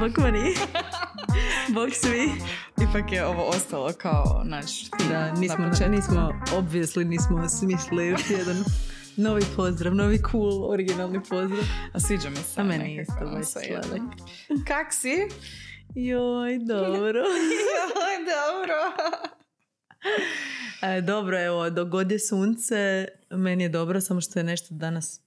Bok mani. Bok svi. Ipak je ovo ostalo kao naš Da, nismo, na nismo, obviously nismo smislili još jedan novi pozdrav, novi cool, originalni pozdrav. A sviđa mi se. A meni nekako, isto baš svejedno. sladak. Kak si? Joj, dobro. Joj, dobro. E, dobro, evo, dogod je sunce, meni je dobro, samo što je nešto danas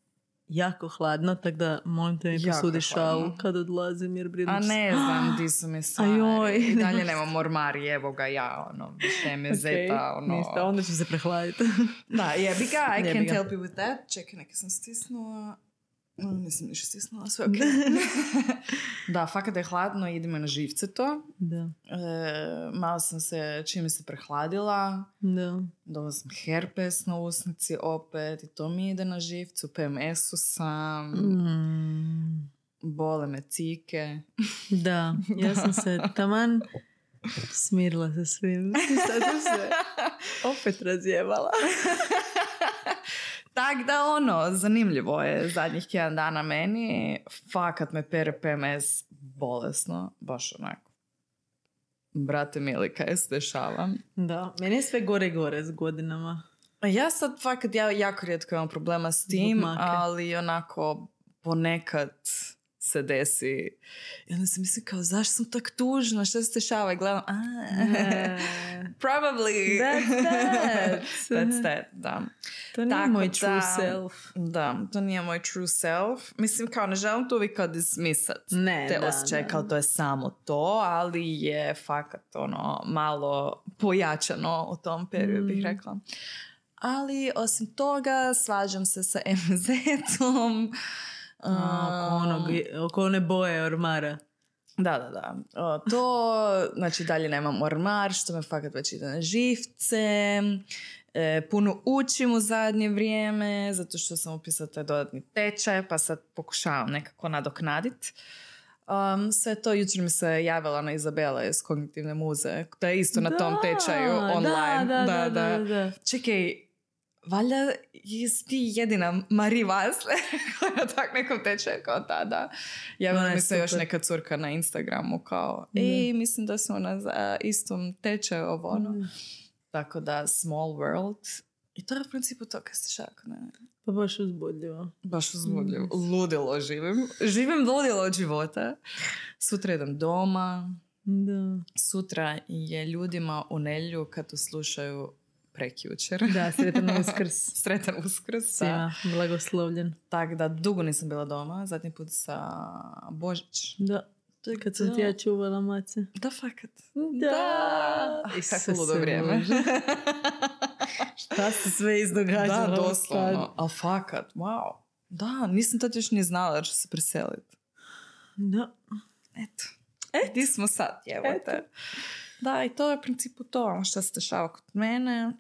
jako hladno, tako da molim te mi Jako posudi šalu kad odlazim jer brinem A ne znam di su mi stvari. I dalje nema nemam ormari, evo ga ja, ono, više me Ok, zeta, ono. ništa, onda ću se prehladiti. Da, jebi ga, I can't help you with that. Čekaj, neka sam stisnula. Mm, Nisam ništa stisnula, sve ok. da, fakat je hladno, idemo na živce to. da, E, malo sam se, čim se prehladila, da. dobila sam herpes na usnici opet i to mi ide na živcu, PMS-u sam, Mm, bole me cike. da, ja sam se taman smirila sa svim. Sad sam se opet razjebala. Tak da ono, zanimljivo je zadnjih tjedan dana meni, fakat me pere PMS bolesno, baš onako. Brate mili, kaj se dešava? Da, meni je sve gore i gore s godinama. Ja sad fakat, ja jako rijetko imam problema s tim, ali onako ponekad se desi. I onda se mislim kao, zašto sam tak tužna, što se dešava? I gledam, a, probably. That's that. That's that, da. To nije Tako moj da- true self. Da, to nije moj true self. Mislim, kao ne želim to uvijek kao dismisat Ne, te da, osjećaje, da. kao to je samo to, ali je fakat ono malo pojačano u tom periodu, bih Mm. rekla. Ali osim toga, slažem se sa MZ-om. A, oko, onog, oko one boje ormara. Da, da, da. O, to, znači dalje nemam ormar, što me fakat već ide na živce. E, puno učim u zadnje vrijeme, zato što sam upisala taj dodatni tečaj, pa sad pokušavam nekako nadoknadit. Um, sve to, jučer mi se javila na Izabela iz Kognitivne muze, da je isto na tom Da, tečaju online. Da, da, da, da, da. Čekaj, valjda ti jedina Marie Vasle koja je tak nekom tečaju kao tada. Javila Ona je mi se još neka curka na Instagramu kao Da. ej, mislim da smo na za- istom tečaju ovo ono. Mm. Tako da, small world. I to je u principu to kaj se šako, ne? Pa baš uzbudljivo. Baš uzbudljivo. Mm. Ludilo živim. Živim ludilo od života. Sutra idem doma. Da. Sutra je ljudima u nelju kad to slušaju prekjučer. Da, sretan uskrs. Sretan uskrs. da. Svima, blagoslovljen. Tako da dugo nisam bila doma, zadnji put sa Božić. Da. Kad sam ti ja čuvala mace. Da, fakat. Da. Ah, Isuse Kako ludo vrijeme. Šta se sve da, izdogađalo? doslovno. A fakat, wow. Da, nisam tad još ni znala da ću se preseliti. Da. Eto. E, di smo sad, jebote. Da, i to je u principu to ono što se dešava kod mene.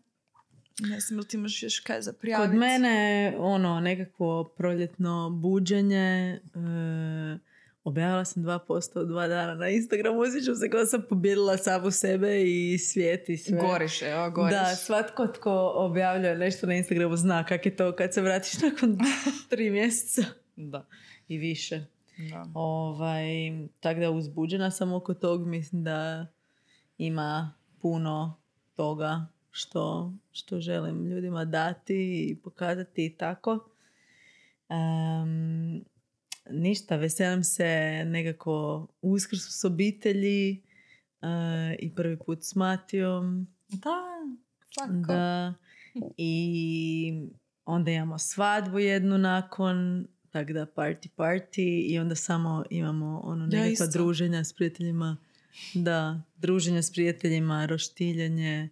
Ne znam ili ti imaš još kaj za prijaviti. Kod mene ono nekakvo proljetno buđenje. E, objavila sam 2% u dva dana na Instagramu. Osjećam se kao sam pobjedila samu sebe i svijet i sve. Goriš, evo, goriš. Da, svatko tko objavljuje nešto na Instagramu zna kak je to kad se vratiš nakon tri mjeseca Da. i više. da. Ovaj, tako da uzbuđena sam oko tog, mislim da ima puno toga što, što želim ljudima dati i pokazati i tako. Em, ništa, veselim se nekako uskrsu s obitelji eh, i prvi put s Matijom. Da, svakako. Da. I onda imamo svadbu jednu nakon, tako da party party i onda samo imamo ono Ja nekakva isto. druženja s prijateljima. Da, druženja s prijateljima, roštiljanje,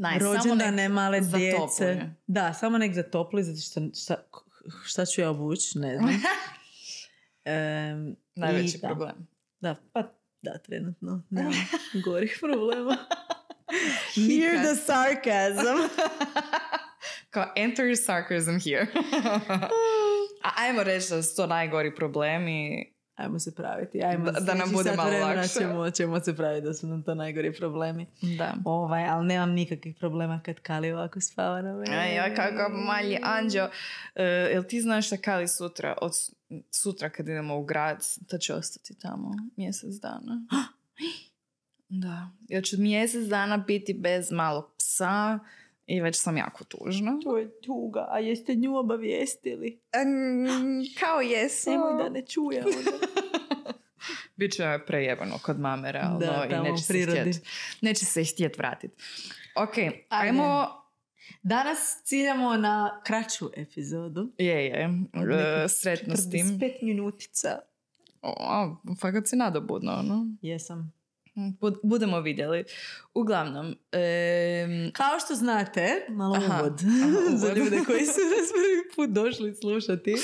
Naj, samo rođendane male djece. Da, samo nek zatopli, zato što šta, šta ću ja obući, ne znam. Em, Najveći i problem. Da, pa da, trenutno. Nemam gorih problema. Hear the sarcasm. Kao enter sarcasm here. A ajmo reći da su to najgori problemi. Ajmo se praviti. Ajmo Da- da nam sljedeći bude malo vremena lakše. Ćemo, ćemo se praviti da su nam to najgori problemi. Da. Ovaj, ali nemam nikakvih problema kad Kali ovako spava na mene. A ja kako mali anđeo. E, jel ti znaš da Kali sutra, od sutra kad idemo u grad, da će ostati tamo mjesec dana? Da. Ja ću mjesec dana biti bez malog psa i već sam jako tužna. To je tuga, a jeste nju obavijestili? kao jesu. Nemoj da ne čuje. Biće prejebano kod mame, realno. Da, i neće se, htjet, neće se htjet vratiti. Ok, ajmo... Danas ciljamo na kraću epizodu. Je, je. Sretno s tim. 45 minutica. O, fakat si nadobudno, ono. Jesam. Bud- budemo vidjeli. Uglavnom, em, Kao što znate, malo Aha, uvod, aha, za ljude koji su nas prvi put došli slušati.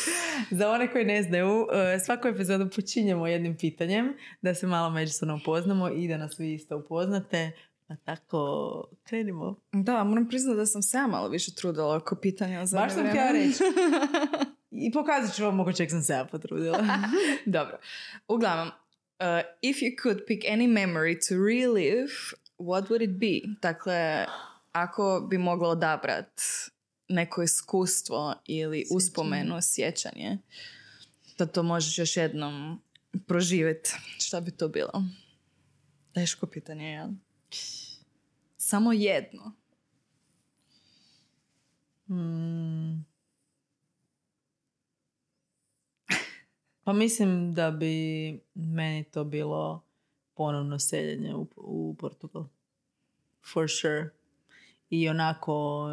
Za one koji ne znaju, e, svaku epizodu počinjemo jednim pitanjem da se malo međusobno upoznamo i da nas vi isto upoznate. Pa tako, krenimo. da, moram priznati da sam se ja malo više trudila oko pitanja za Baš sam htjela reći. I pokazat ću vam oko čeg sam se ja potrudila. Dobro. Uglavnom, uh, if you could pick any memory to relive, what would it be? Dakle, ako bi mogla odabrat neko iskustvo ili Sjećanje. uspomenu, sjećanje, da to možeš još jednom proživjeti, šta bi to bilo? Teško pitanje, jel? Samo jedno. Hmm. Pa mislim da bi meni to bilo ponovno seljenje u, u Portugal. For sure. I onako,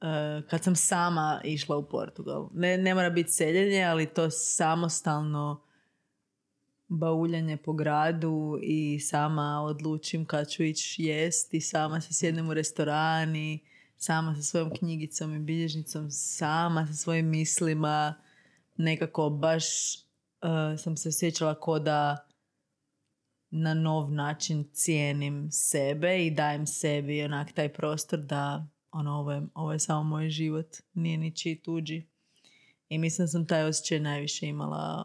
eh, kad sam sama išla u Portugal. Ne, ne mora biti seljenje, ali to samostalno bauljanje po gradu i sama odlučim kad ću ići jest sama se sjednem u restoran i sama sa svojom knjigicom i bilježnicom, sama sa svojim mislima. Nekako baš eh, sam se osjećala ko da na nov način cijenim sebe i dajem sebi onak taj prostor da ono, ovo je, ovo je samo moj život, nije ničiji tuđi. I mislim da sam taj osjećaj najviše imala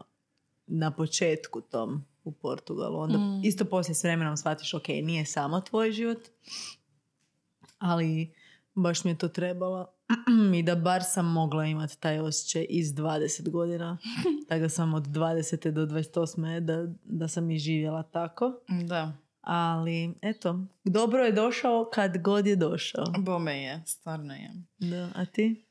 na početku tom u Portugalu. Onda Mm. isto poslije s vremenom shvatiš, ok, nije samo tvoj život, ali baš mi je to trebalo. I da bar sam mogla imati taj osjećaj iz 20 godina. Tako da sam od 20. do 28. da, da sam i živjela tako. Da, Ali, eto, dobro je došao kad god je došao. bome je, stvarno je. Da, a ti?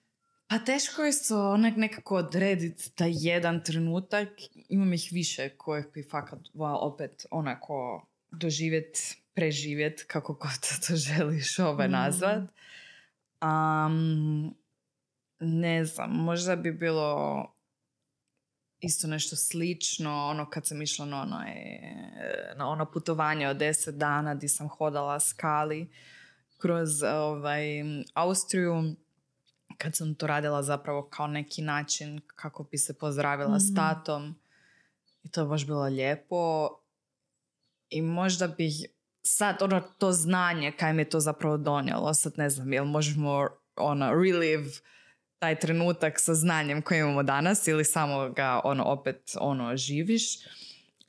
Pa teško je se onak nekako odrediti taj jedan trenutak. Imam ih više kojih bi fakat opet onako doživjet, preživjet, kako god to želiš ovaj Mm. Am, ne znam, možda bi bilo isto nešto slično, ono kad sam išla na ono, na ono putovanje od 10 dana gdje sam hodala skali kroz ovaj, Austriju kad sam to radila zapravo kao neki način kako bi se pozdravila s Mhm. tatom i to je baš bilo lijepo i možda bih sad ono to znanje kaj mi je to zapravo donijelo sad ne znam jel možemo ono relive taj trenutak sa znanjem koje imamo danas ili samo ga ono opet ono živiš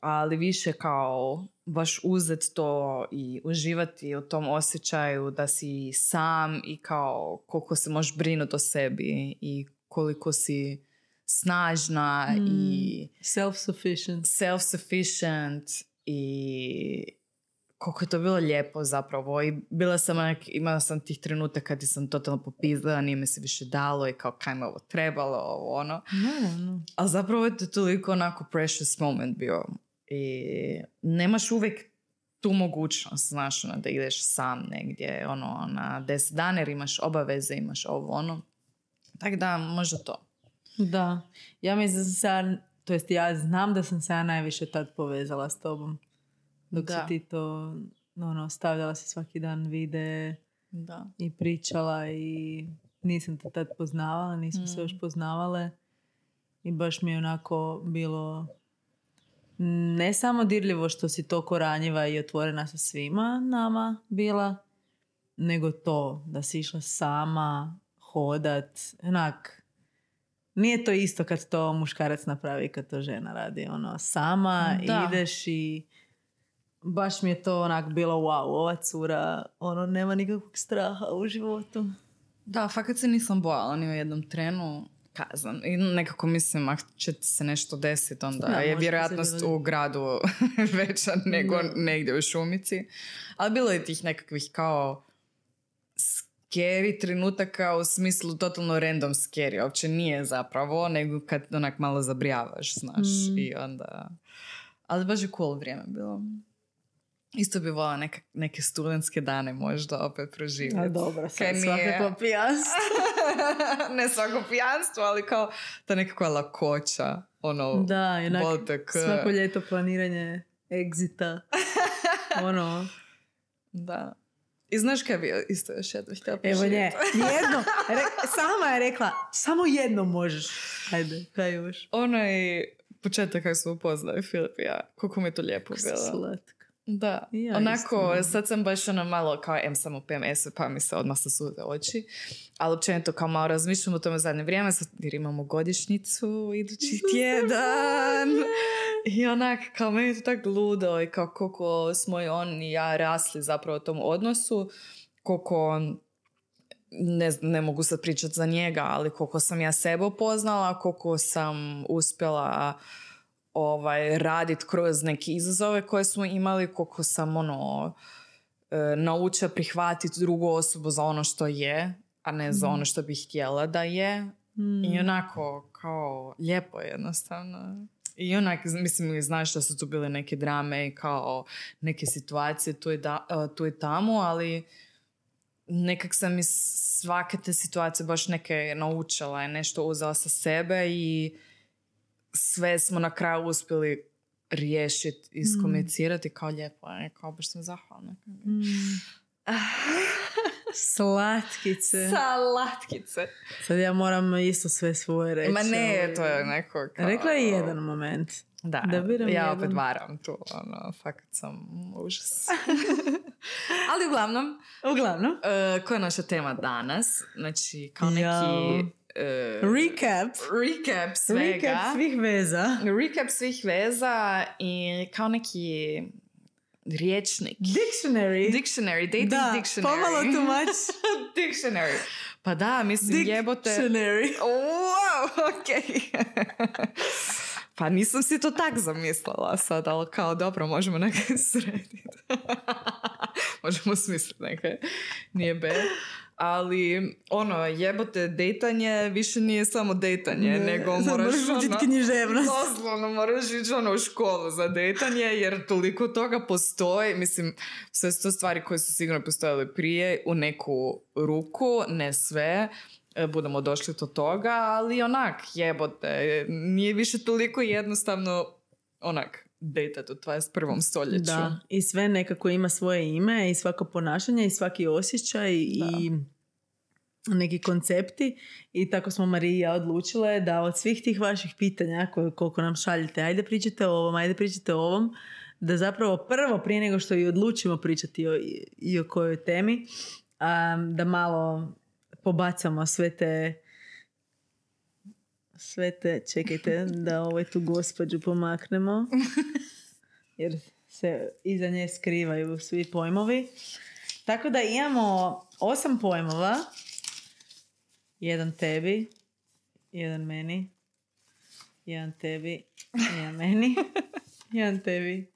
ali više kao baš uzet to i uživati u tom osjećaju da si sam i kao koliko se možeš brinuti o sebi i koliko si snažna Mm. i Self-sufficient. self-sufficient i koliko je to bilo lijepo zapravo i bila sam onak, imala sam tih trenutaka kad sam totalno popizdala, nije mi se više dalo i kao kaj me ovo trebalo, ovo ono. Ali zapravo je to toliko onako precious moment bio. I nemaš uvijek tu mogućnost, znaš, ono, da ideš sam negdje, ono, na deset dana jer imaš obaveze, imaš ovo, ono. Tako da, možda to. Da. Ja mislim da sam se to jest ja znam da sam se ja najviše tad povezala s tobom. Dok Da. si ti to, ono, stavljala si svaki dan vide Da. i pričala i nisam te tad poznavala, nismo se Mm. još poznavale. I baš mi je onako bilo ne samo dirljivo što si toliko ranjiva i otvorena sa svima nama bila, nego to da si išla sama hodat, onak, nije to isto kad to muškarac napravi kad to žena radi. Ono, sama Da. ideš i baš mi je to onak bilo wow, ova cura ono, nema nikakvog straha u životu. Da, fakat se nisam bojala ni u jednom trenu kazan. I nekako mislim, ako će ti se nešto desiti, onda Da, je vjerojatnost u gradu veća nego Da. negdje u šumici. Ali bilo je tih nekakvih kao scary trenutaka u smislu totalno random scary. Uopće nije zapravo, nego kad onak malo zabrijavaš, znaš. Mm. I onda... Ali baš je cool vrijeme bilo. Isto bi volila neka, neke studentske dane možda opet A proživjeti. dobro, sad Kaj nije? svakako pijanstvo. ne svako pijanstvo, ali kao ta nekakva lakoća. Ono, Da, i onak bol te k- svako ljeto planiranje egzita. ono, Da. I znaš kaj bi isto još jedno htjela evo nje, jedno, re- sama je rekla, samo jedno možeš. Ajde, kaj još? Onaj početak kako smo upoznali Filip i ja. Koliko mi je to lijepo bilo. Slatka. Da. Ja Onako, isto. sad sam baš ono malo kao em samo PMS pa mi se odmah sasude oči. Ali općenito kao malo razmišljam o tome zadnje vrijeme sad, jer imamo godišnjicu idući tjedan. I onak, kao meni je to tako ludo i kao koliko smo i on i ja rasli zapravo u tom odnosu. Koliko ne, ne mogu sad pričati za njega, ali koliko sam ja sebe upoznala, koliko sam uspjela ovaj, radit kroz neke izazove koje smo imali, koliko sam ono, e, naučila prihvatiti drugu osobu za ono što je, a ne za ono što bih htjela da je. Mm. I onako, kao, lijepo je jednostavno. I onak, mislim, i znaš da su tu bile neke drame i kao neke situacije tu i, da, e, tu i tamo, ali nekak sam iz svake te situacije baš neke naučila i nešto uzela sa sebe i sve smo na kraju uspjeli riješiti, iskomunicirati kao lijepo, je, kao baš sam zahvalna. Mm. Slatkice. Salatkice. Sad ja moram isto sve svoje reći. Ma ne, ali- to je neko kao... Rekla je jedan moment. Da, Da ja jedan. opet varam tu, ono, fakat sam užas. Ali uglavnom, Uglavnom. e, koja je naša tema danas? Znači, kao neki... Jao. E, Recap. recap svega. Recap svih veza. Recap svih veza i kao neki riječnik. Dictionary. Dictionary, dating da, dictionary. pomalo too much. dictionary. Pa da, mislim, jebote... Dictionary. Wow, ok. pa nisam si to tak zamislila sad, ali kao dobro, možemo nekaj srediti. možemo smisliti neke. Nije bad. Ali, ono, jebote, dejtanje više nije samo dejtanje, Ne, nego moraš, moraš učit ono, književnost. Doslovno, moraš ići ono u školu za dejtanje, jer toliko toga postoji. Mislim, sve su to stvari koje su sigurno postojale prije u neku ruku, ne sve. E, Budemo došli do toga, ali onak, jebote, nije više toliko jednostavno onak, dejtat u 21. stoljeću. Da, i sve nekako ima svoje ime i svako ponašanje i svaki osjećaj i neki koncepti i tako smo Marija i ja odlučile da od svih tih vaših pitanja koje, koliko nam šaljete, ajde pričajte o ovom, ajde pričajte o ovom, da zapravo prvo prije nego što i odlučimo pričati o, i o kojoj temi, am, da malo pobacamo sve te sve te, čekajte da ovaj tu gospođu pomaknemo jer se iza nje skrivaju svi pojmovi. Tako da imamo osam pojmova. Jedan tebi, jedan meni, jedan tebi, jedan meni, jedan tebi,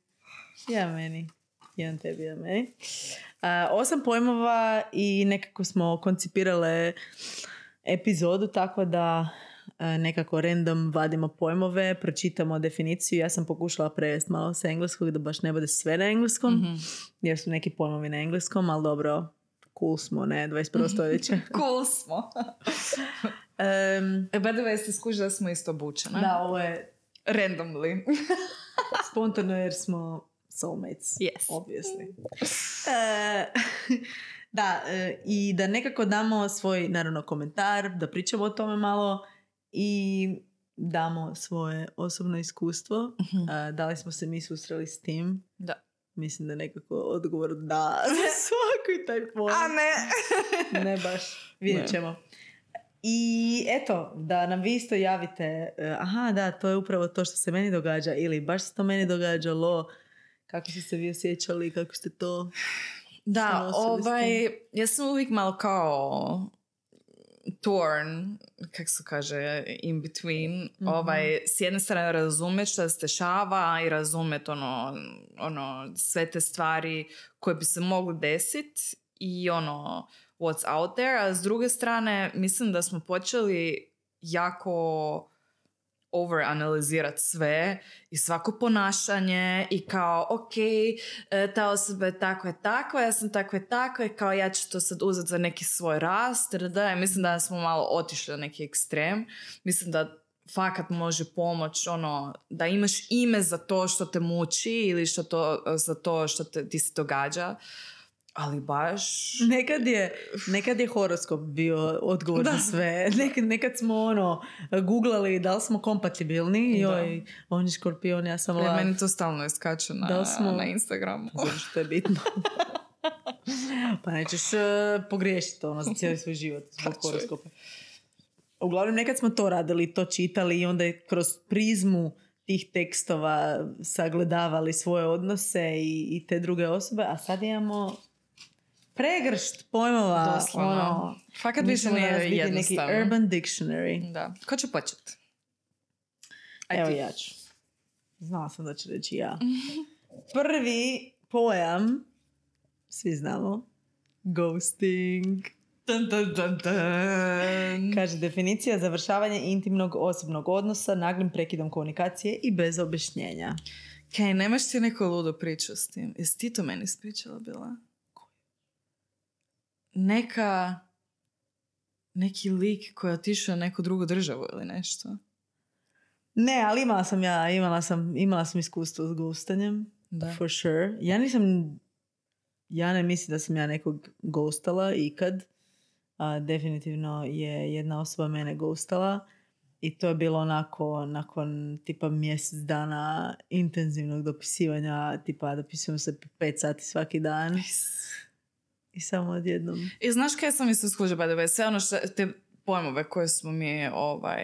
jedan meni, jedan tebi, jedan meni. A, osam pojmova i nekako smo koncipirale epizodu tako da nekako random vadimo pojmove, pročitamo definiciju. Ja sam pokušala prevesti malo sa engleskog da baš ne bude sve na engleskom, Mhm. jer su neki pojmovi na engleskom, ali dobro, cool smo, ne, 21. stoljeće. Cool smo. Em, e, by the way, ste skužili da smo isto obučene? da, ovo je Randomly. spontano jer smo soulmates. Yes. Obviously. E, da, e, i da nekako damo svoj, naravno, komentar, da pričamo o tome malo i damo svoje osobno iskustvo. E, da li smo se mi susreli s tim? Da. Mislim da je nekako odgovor da za svaki taj pojam. A ne. ne baš. Vidjet Ne. ćemo. I eto, da nam vi isto javite, e, aha da, to je upravo to što se meni događa ili baš se to meni događalo, kako ste se vi osjećali, kako ste to... Da, ovaj, ja sam uvijek malo kao torn, kak se kaže, in between. Ovaj, s jedne strane razumet što se dešava i razumet ono, ono, sve te stvari koje bi se mogli desiti i ono, what's out there, a s druge strane mislim da smo počeli jako overanalizirati sve i svako ponašanje i kao, ok, e, ta osoba je takva je takva, ja sam takva je takva i kao ja ću to sad uzeti za neki svoj rast. Da, ja mislim da smo malo otišli na neki ekstrem. Mislim da fakat može pomoć ono, da imaš ime za to što te muči ili što to, za to što te, ti se događa. Ali baš... Nekad je, nekad je horoskop bio odgovor za sve. Nekad, nekad smo ono, googlali da li smo kompatibilni. Joj, on je škorpion, ja sam Ja, lav. meni to stalno iskače na, Da li smo- na Instagramu. Zato što je bitno. pa nećeš uh, pogriješiti ono za cijeli svoj život zbog Pa horoskopa. Uglavnom, nekad smo to radili, to čitali i onda je kroz prizmu tih tekstova sagledavali svoje odnose i, i te druge osobe, a sad imamo pregršt pojmova. Doslovno. Ono, Fakat više nije biti neki jednostavno. urban dictionary. Da. Ko će početi? Evo ti. ja ću. Znala sam da ću reći ja. Prvi pojam, svi znamo, ghosting. Dun, dun, dun, dun. Kaže definicija završavanje intimnog osobnog odnosa naglim prekidom komunikacije i bez objašnjenja. Kaj, nemaš ti neku ludu priču s tim? Jesi ti to meni ispričala bila? Neka... Neki lik koji je otišao u neku drugu državu ili nešto. Ne, ali imala sam ja, imala sam, imala sam iskustvo s ghostanjem. Da. For sure. Ja nisam, ja ne mislim da sam ja nekog ghostala ikad. A, definitivno je jedna osoba mene ghostala. I to je bilo onako, nakon tipa mjesec dana intenzivnog dopisivanja, tipa dopisujemo se po pet sati svaki dan i samo odjednom. I znaš kaj sam isto skužila, by the way, sve ono što, te pojmove koje smo mi ovaj,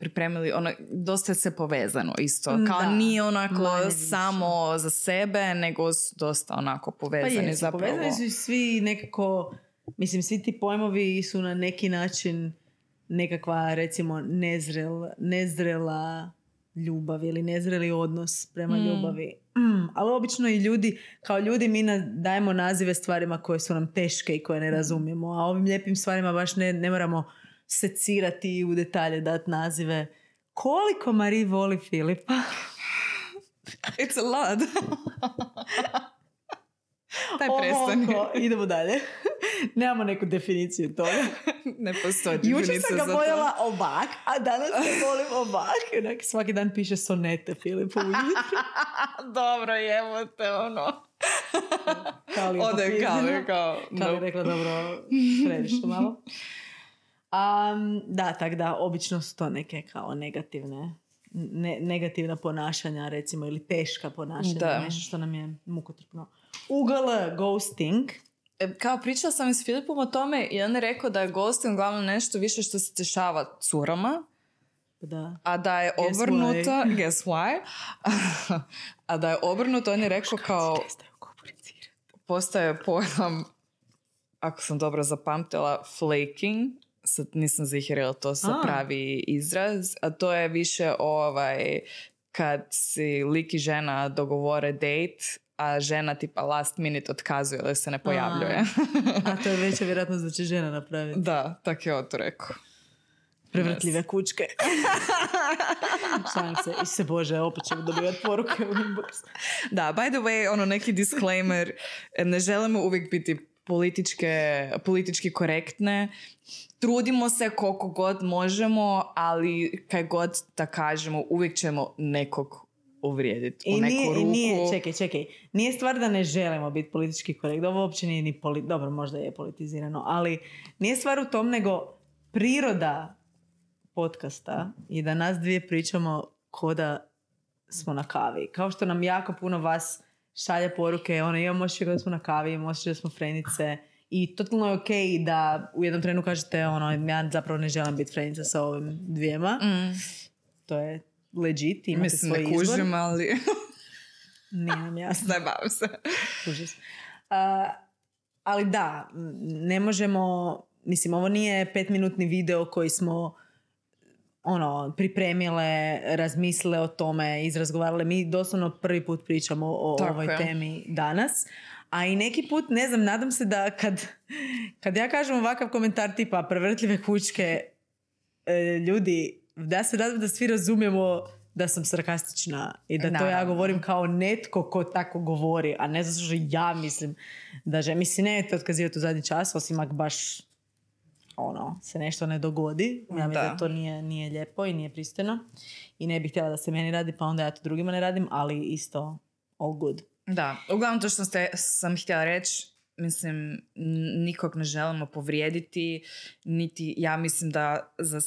pripremili, ono, dosta je sve povezano isto. Kao Da, nije onako manje više. samo za sebe, nego su dosta onako Pa povezani jesu, zapravo. povezani su svi nekako, mislim, svi ti pojmovi su na neki način nekakva, recimo, nezrel, nezrela ljubav ili nezreli odnos prema Mm. ljubavi. Mm, ali obično i ljudi, kao ljudi mi na- dajemo nazive stvarima koje su nam teške i koje ne razumijemo, a ovim lijepim stvarima baš ne, ne moramo secirati i u detalje dati nazive. Koliko Marie voli Filipa? It's a lot. Daj prestani. Idemo dalje. Nemamo neku definiciju toga. ne postoji Jučer sam ga voljela ovak, a danas ga volim ovak. Onak, svaki dan piše sonete Filipu ujutro. Dobro, evo te ono. Kali je Ode kao, kao, Kali no. rekla dobro, previše malo. Um, da, tak da, obično su to neke kao negativne ne, negativna ponašanja, recimo, ili teška ponašanja, Da. nešto što nam je mukotrpno. Ugl, ghosting, Kao pričala sam i s Filipom o tome i on je rekao da je ghosting uglavnom nešto više što se dešava curama, da, a da je Guess obrnuto, guess why, a da je obrnuto, on je rekao kao postaje pojam, ako sam dobro zapamtila, flaking, sad nisam zihirila to sa pravi izraz, a to je više ovaj, kad si lik i žena dogovore date, a žena tipa last minute otkazuje ili se ne pojavljuje. A to je veća vjerojatnost da će žena napraviti. da, tak je on to rekao. Prevrtljive kučke. Šalim se. I se Bože, opet ćemo dobivati poruke u inbox. Da, by the way, ono neki disclaimer, ne želimo uvijek biti političke, politički korektne. Trudimo se koliko god možemo, ali kaj god da kažemo, uvijek ćemo nekog uvrijediti u I neku nije, i ruku. nije, čekaj, čekaj. Nije stvar da ne želimo biti politički korektni. Ovo uopće nije ni poli... Dobro, možda je politizirano, ali nije stvar u tom nego priroda podcasta i da nas dvije pričamo ko da smo na kavi. Kao što nam jako puno vas šalje poruke, ono, imamo osjećaj da smo na kavi, imamo osjećaj da smo frenice I totalno je okej da u jednom trenu kažete ono, ja zapravo ne želim biti friendsa sa ovim dvijema. To je legit, imate Mislim, svoj ne izbor. kužim, ali Nije nam jasno. zajebam se. Užas. A, ali da, ne možemo, mislim, ovo nije petminutni video koji smo ono, pripremile, razmislile o tome, izrazgovarale. Mi doslovno prvi put pričamo o Tako ovoj je. temi danas. A i neki put, ne znam, nadam se da kad, kad ja kažem ovakav komentar tipa prevrtljive kućke, e, ljudi, da se nadam da svi razumijemo da sam sarkastična i da to ja Naravno. govorim kao netko ko tako govori, a ne zato što ja mislim da že, mislim, nemojte otkazivati u zadnji čas, osim ako baš ono, se nešto ne dogodi. Ja mislim da, Da. to nije, nije lijepo i nije pristojno. I ne bih htjela da se meni radi, pa onda ja to drugima ne radim, ali isto all good. Da, uglavnom to što ste, sam htjela reći, mislim, nikog ne želimo povrijediti, niti ja mislim da za,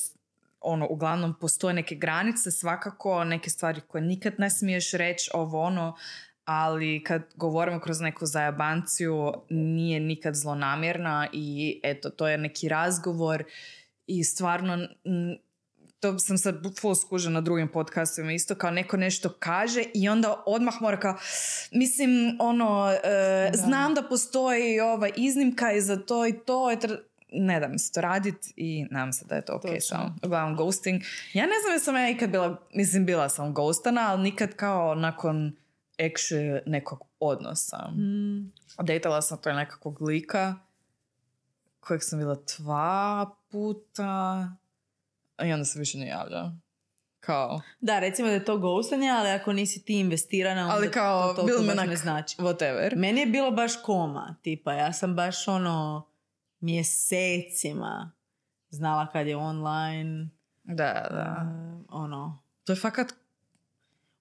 ono, uglavnom postoje neke granice, svakako neke stvari koje nikad ne smiješ reći, ovo ono, ali kad govorimo kroz neku zajabanciju nije nikad zlonamjerna i eto, to je neki razgovor i stvarno to sam sad full skužila na drugim podcastima isto kao neko nešto kaže i onda odmah mora kao mislim ono e, Da. znam da postoji ova iznimka i za to i to ne da mi se to radit i nadam se da je to ok Točno. samo. Uglavnom ghosting. Ja ne znam jesam ja ikad bila, mislim bila sam ghostana, ali nikad kao nakon actually nekog odnosa. Mm. Dejtala sam to nekakvog lika kojeg sam bila dva puta i onda se više ne javlja. Kao, Da, recimo da je to ghostanje, ali ako nisi ti investirana, onda ali kao, to bilo me baš ne znači. whatever. Meni je bilo baš koma, tipa, ja sam baš ono mjesecima znala kad je online, Da, da. e, ono, To je fakat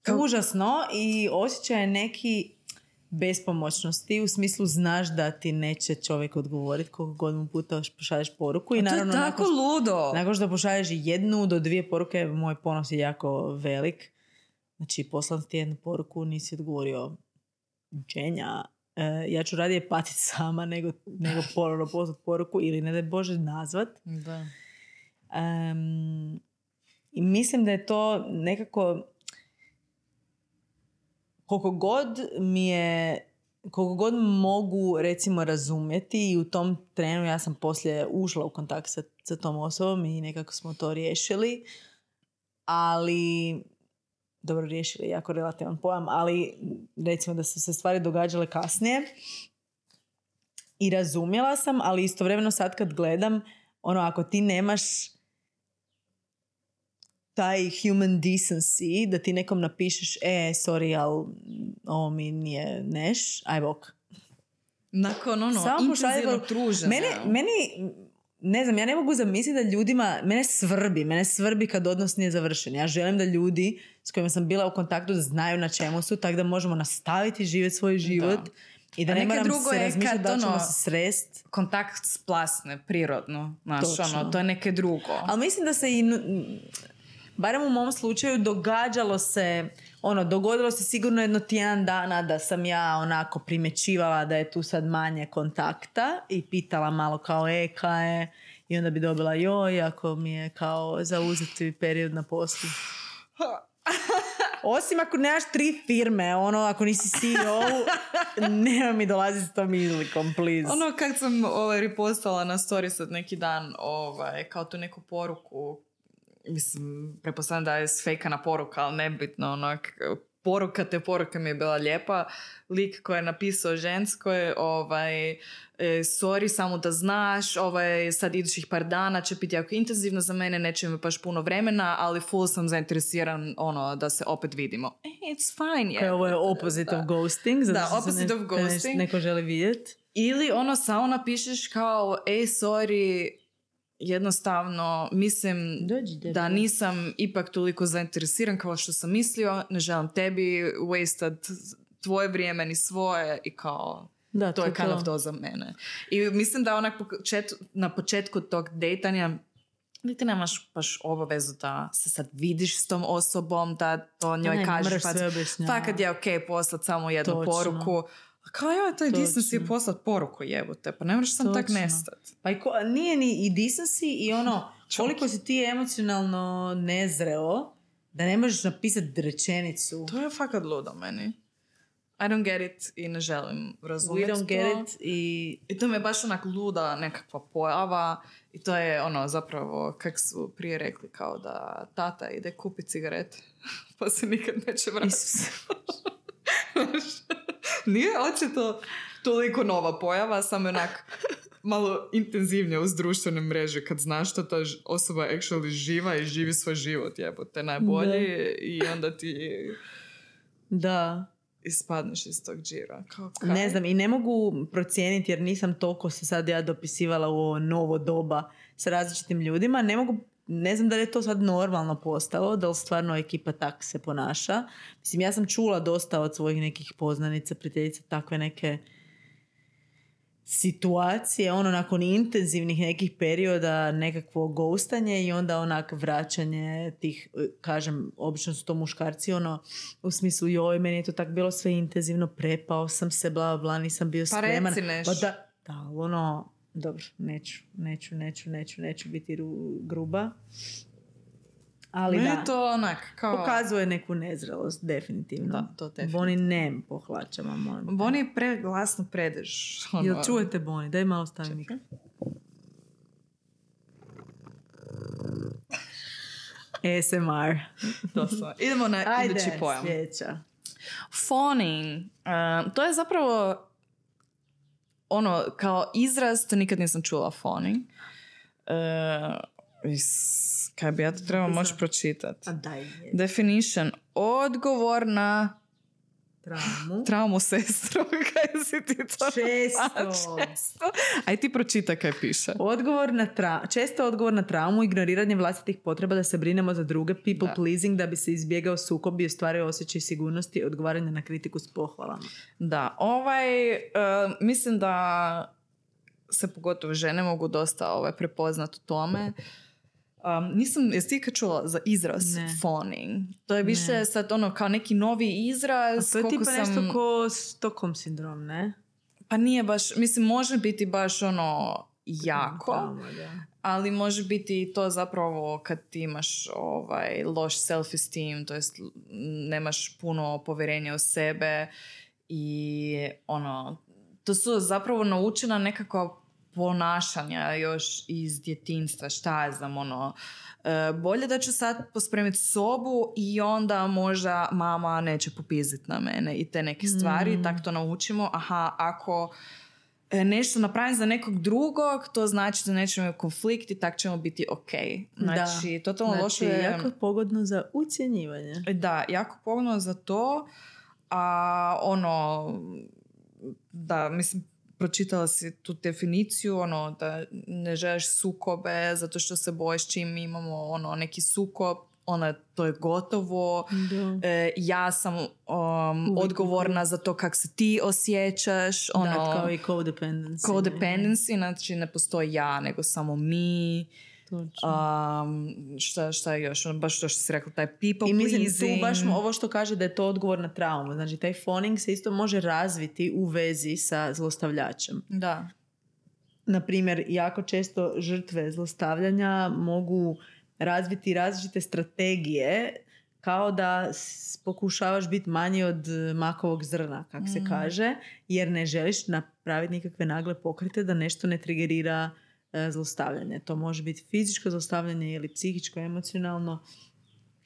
Kao- užasno i osjećaj je neki bespomoćnosti u smislu znaš da ti neće čovjek odgovoriti koliko god mu puta pošalješ poruku i to je naravno tako nakon ludo. nakon što pošalješ jednu do dvije poruke, moj ponos je jako velik. Znači, poslan ti jednu poruku, nisi odgovorio učenja. E, ja ću radije patiti sama nego, nego ponovno poslati poruku ili ne daj Bože nazvat. Da. Em, I mislim da je to nekako koliko god mi je koliko god mogu recimo razumjeti i u tom trenu ja sam poslije ušla u kontakt sa, sa tom osobom i nekako smo to riješili ali dobro riješili je jako relativan pojam ali recimo da su se stvari događale kasnije i razumjela sam ali istovremeno sad kad gledam ono ako ti nemaš taj human decency da ti nekom napišeš e, sorry, ali ovo mi nije neš, aj bok. Nakon ono, Samo intenzivnog druženja. Mene, meni, ne znam, ja ne mogu zamisliti da ljudima, mene svrbi, mene svrbi kad odnos nije završen. Ja želim da ljudi s kojima sam bila u kontaktu da znaju na čemu su, tako da možemo nastaviti živjeti svoj život. I da A ne moram drugo se razmišljati da ćemo ono- se srest. Kontakt splasne, prirodno. Znaš, Točno. ono, to je neke drugo. Ali mislim da se i, barem u mom slučaju, događalo se, ono, dogodilo se sigurno jedno tjedan dana da sam ja onako primjećivala da je tu sad manje kontakta i pitala malo kao e, ka je, i onda bi dobila joj, ako mi je kao zauzeti period na poslu. Osim ako nemaš tri firme, ono, ako nisi CEO, nema mi dolazi s tom izlikom, please. Ono kad sam ovaj, repostala na story sad neki dan ovaj, kao tu neku poruku mislim, prepostavljam da je sfejkana poruka, ali nebitno, onak, poruka te poruke mi je bila lijepa. Lik koji je napisao ženskoj, ovaj, e, sorry, samo da znaš, ovaj, sad idućih par dana će biti jako intenzivno za mene, neće mi baš puno vremena, ali full sam zainteresiran ono, da se opet vidimo. E, it's fine, je. Kao ovo je opposite of ghosting. zato Da, opposite ne- of ghosting. Neko želi vidjeti. Ili ono samo napišeš kao, ej, sorry, jednostavno mislim Dođi, da nisam ipak toliko zainteresiran kao što sam mislio, ne želim tebi wasted tvoje vrijeme ni svoje i kao Da, to je kind of to za mene. I mislim da onak počet, na početku tog dejtanja ti nemaš baš obavezu da se sad vidiš s tom osobom, da to njoj ne, kažeš. pa-. Fakat je ok poslat samo jednu Točno. poruku, A kao ja taj Točno. decency poslat poruku jebote, pa ne moraš sam tak nestat. Pa i ko, nije ni i decency i ono, koliko si ti emocionalno nezreo da ne možeš napisati rečenicu. To je fakat ludo meni. I don't get it i ne želim We razumjeti don't to. get it i I to mi je baš onak luda nekakva pojava i to je ono zapravo kak su prije rekli kao da tata ide kupi cigarete pa se nikad neće vratiti. Nije očito toliko nova pojava, samo je onak malo intenzivnije uz društvene mreže kad znaš da ta osoba actually živa i živi svoj život jebote najbolji i onda ti Da. ispadneš iz tog džira. Kao? Ne znam i ne mogu procijeniti jer nisam toliko se sad ja dopisivala u ovo novo doba sa različitim ljudima. Ne mogu ne znam da li je to sad normalno postalo, da li stvarno ekipa tak se ponaša. Mislim, ja sam čula dosta od svojih nekih poznanica, prijateljica, takve neke situacije, ono nakon intenzivnih nekih perioda nekakvo ghostanje i onda onak vraćanje tih, e, kažem, obično su to muškarci, ono, u smislu, joj, meni je to tak bilo sve intenzivno, prepao sam se, bla, bla, nisam bio Pa spreman. reci nešto. Pa da, da, ono, dobro, neću, neću, neću, neću, neću biti ru- gruba. Ali da, to onak kao... pokazuje neku nezrelost, definitivno. Da, to definitivno. Boni nem pohlačama, molim. Boni je preglasno predrž. Ono. Jel čujete Boni? Daj malo stavi Čekaj. mikrofon. ASMR. Doslovno. Idemo na Ajde, idući pojam. sljedeća. Fawning. Uh, to je zapravo ono, kao izraz, to nikad nisam čula fawning. Uh, is, kaj bi ja to trebala moći pročitati? A daj je. Definition. Odgovor na Traumu. traumu sestro. kaj si ti to? Često. Često. Aj ti pročita kaj piše. Odgovor na tra- često odgovor na traumu, ignoriranje vlastitih potreba da se brinemo za druge, people Da. pleasing da bi se izbjegao sukob i ostvario osjećaj sigurnosti, odgovaranje na kritiku s pohvalama. Da, ovaj, e, mislim da se pogotovo žene mogu dosta ovaj, prepoznat u tome. Um, nisam, jesi ti čula za izraz Ne. fawning? To je više Ne. sad ono kao neki novi A izraz. to je tipa sam- nešto ko Stockholm sindrom, ne? Pa nije baš, mislim može biti baš ono jako, da. ali može biti i to zapravo kad ti imaš ovaj, loš self-esteem, to jest nemaš puno povjerenja u sebe i ono, to su zapravo naučena nekakva ponašanja još iz djetinstva, šta ja znam, ono, e, bolje da ću sad pospremiti sobu i onda možda mama neće popizit na mene i te neke stvari, Mm. tak to naučimo, aha, ako e, nešto napravim za nekog drugog, to znači da nećemo imati konflikt i tak ćemo biti ok. Znači, totalno Znači, loše je... jako pogodno za ucjenjivanje. Da, jako pogodno za to. A ono, da, mislim, pročitala si tu definiciju, ono, da ne želiš sukobe zato što se bojiš čim imamo ono, neki sukob, ona, to je gotovo. Da. E, ja sam um, odgovorna za to kako se ti osjećaš. Ono, da, kao i codependency. codependency, znači ne postoji ja, nego samo mi. Um, šta, šta je još? Ono, baš to što si rekla, taj people I mislim, pleasing. tu baš ovo što kaže da je to odgovor na traumu. Znači, taj phoning se isto može razviti u vezi sa zlostavljačem. Da. Na primjer, jako često žrtve zlostavljanja mogu razviti različite strategije kao da pokušavaš biti manji od e, makovog zrna, kak se Mhm. kaže, jer ne želiš napraviti nikakve nagle pokrete da nešto ne trigerira zlostavljanje. To može biti fizičko zlostavljanje ili psihičko, emocionalno.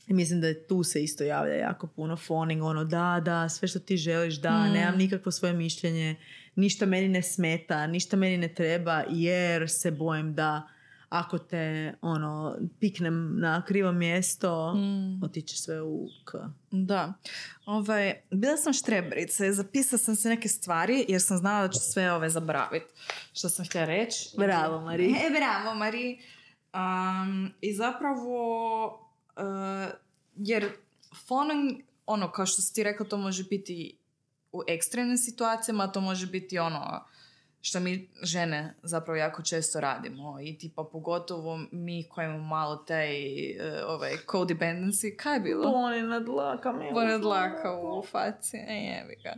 I mislim da je tu se isto javlja jako puno phoning, ono da, da, sve što ti želiš, da, Mm. nemam nikakvo svoje mišljenje, ništa meni ne smeta, ništa meni ne treba jer se bojim da ako te ono piknem na krivo mjesto, Mm. otiće sve u k. Da. Ovaj, bila sam štreberica i zapisala sam se neke stvari jer sam znala da ću sve ove zaboraviti. Što sam htjela reći. Bravo, Mari. E, bravo, Mari. Um, I zapravo, uh, jer phoning, ono, kao što si ti rekla, to može biti u ekstremnim situacijama, to može biti ono, što mi žene zapravo jako često radimo i tipa pogotovo mi koji imamo malo taj uh, ovaj, codependency, kaj je bilo? Boni nad dlakama. Boni dlaka u faci, e, jebi ga.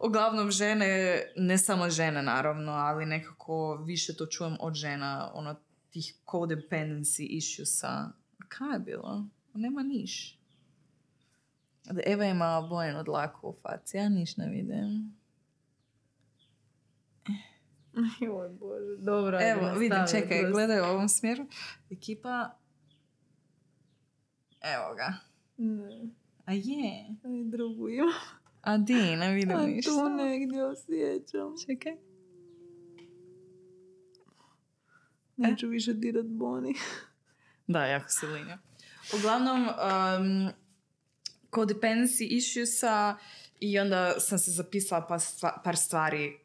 Uglavnom žene, ne samo žene naravno, ali nekako više to čujem od žena, ono, tih codependency issuesa. Kaj je bilo? Nema niš. Eva ima bojenu dlaku u faci, ja niš ne vidim. Joj bože, dobro. Evo, ajde, nastavi, čekaj, gledaj u ovom smjeru. Ekipa... Evo ga. Ne, A je. aj drugu ima. A di, ne vidim A ništa. tu negdje osjećam. Čekaj. Neću više dirat Boni. Da, jako se linja. Uglavnom, um, codependency issuesa i onda sam se zapisala pa par stvari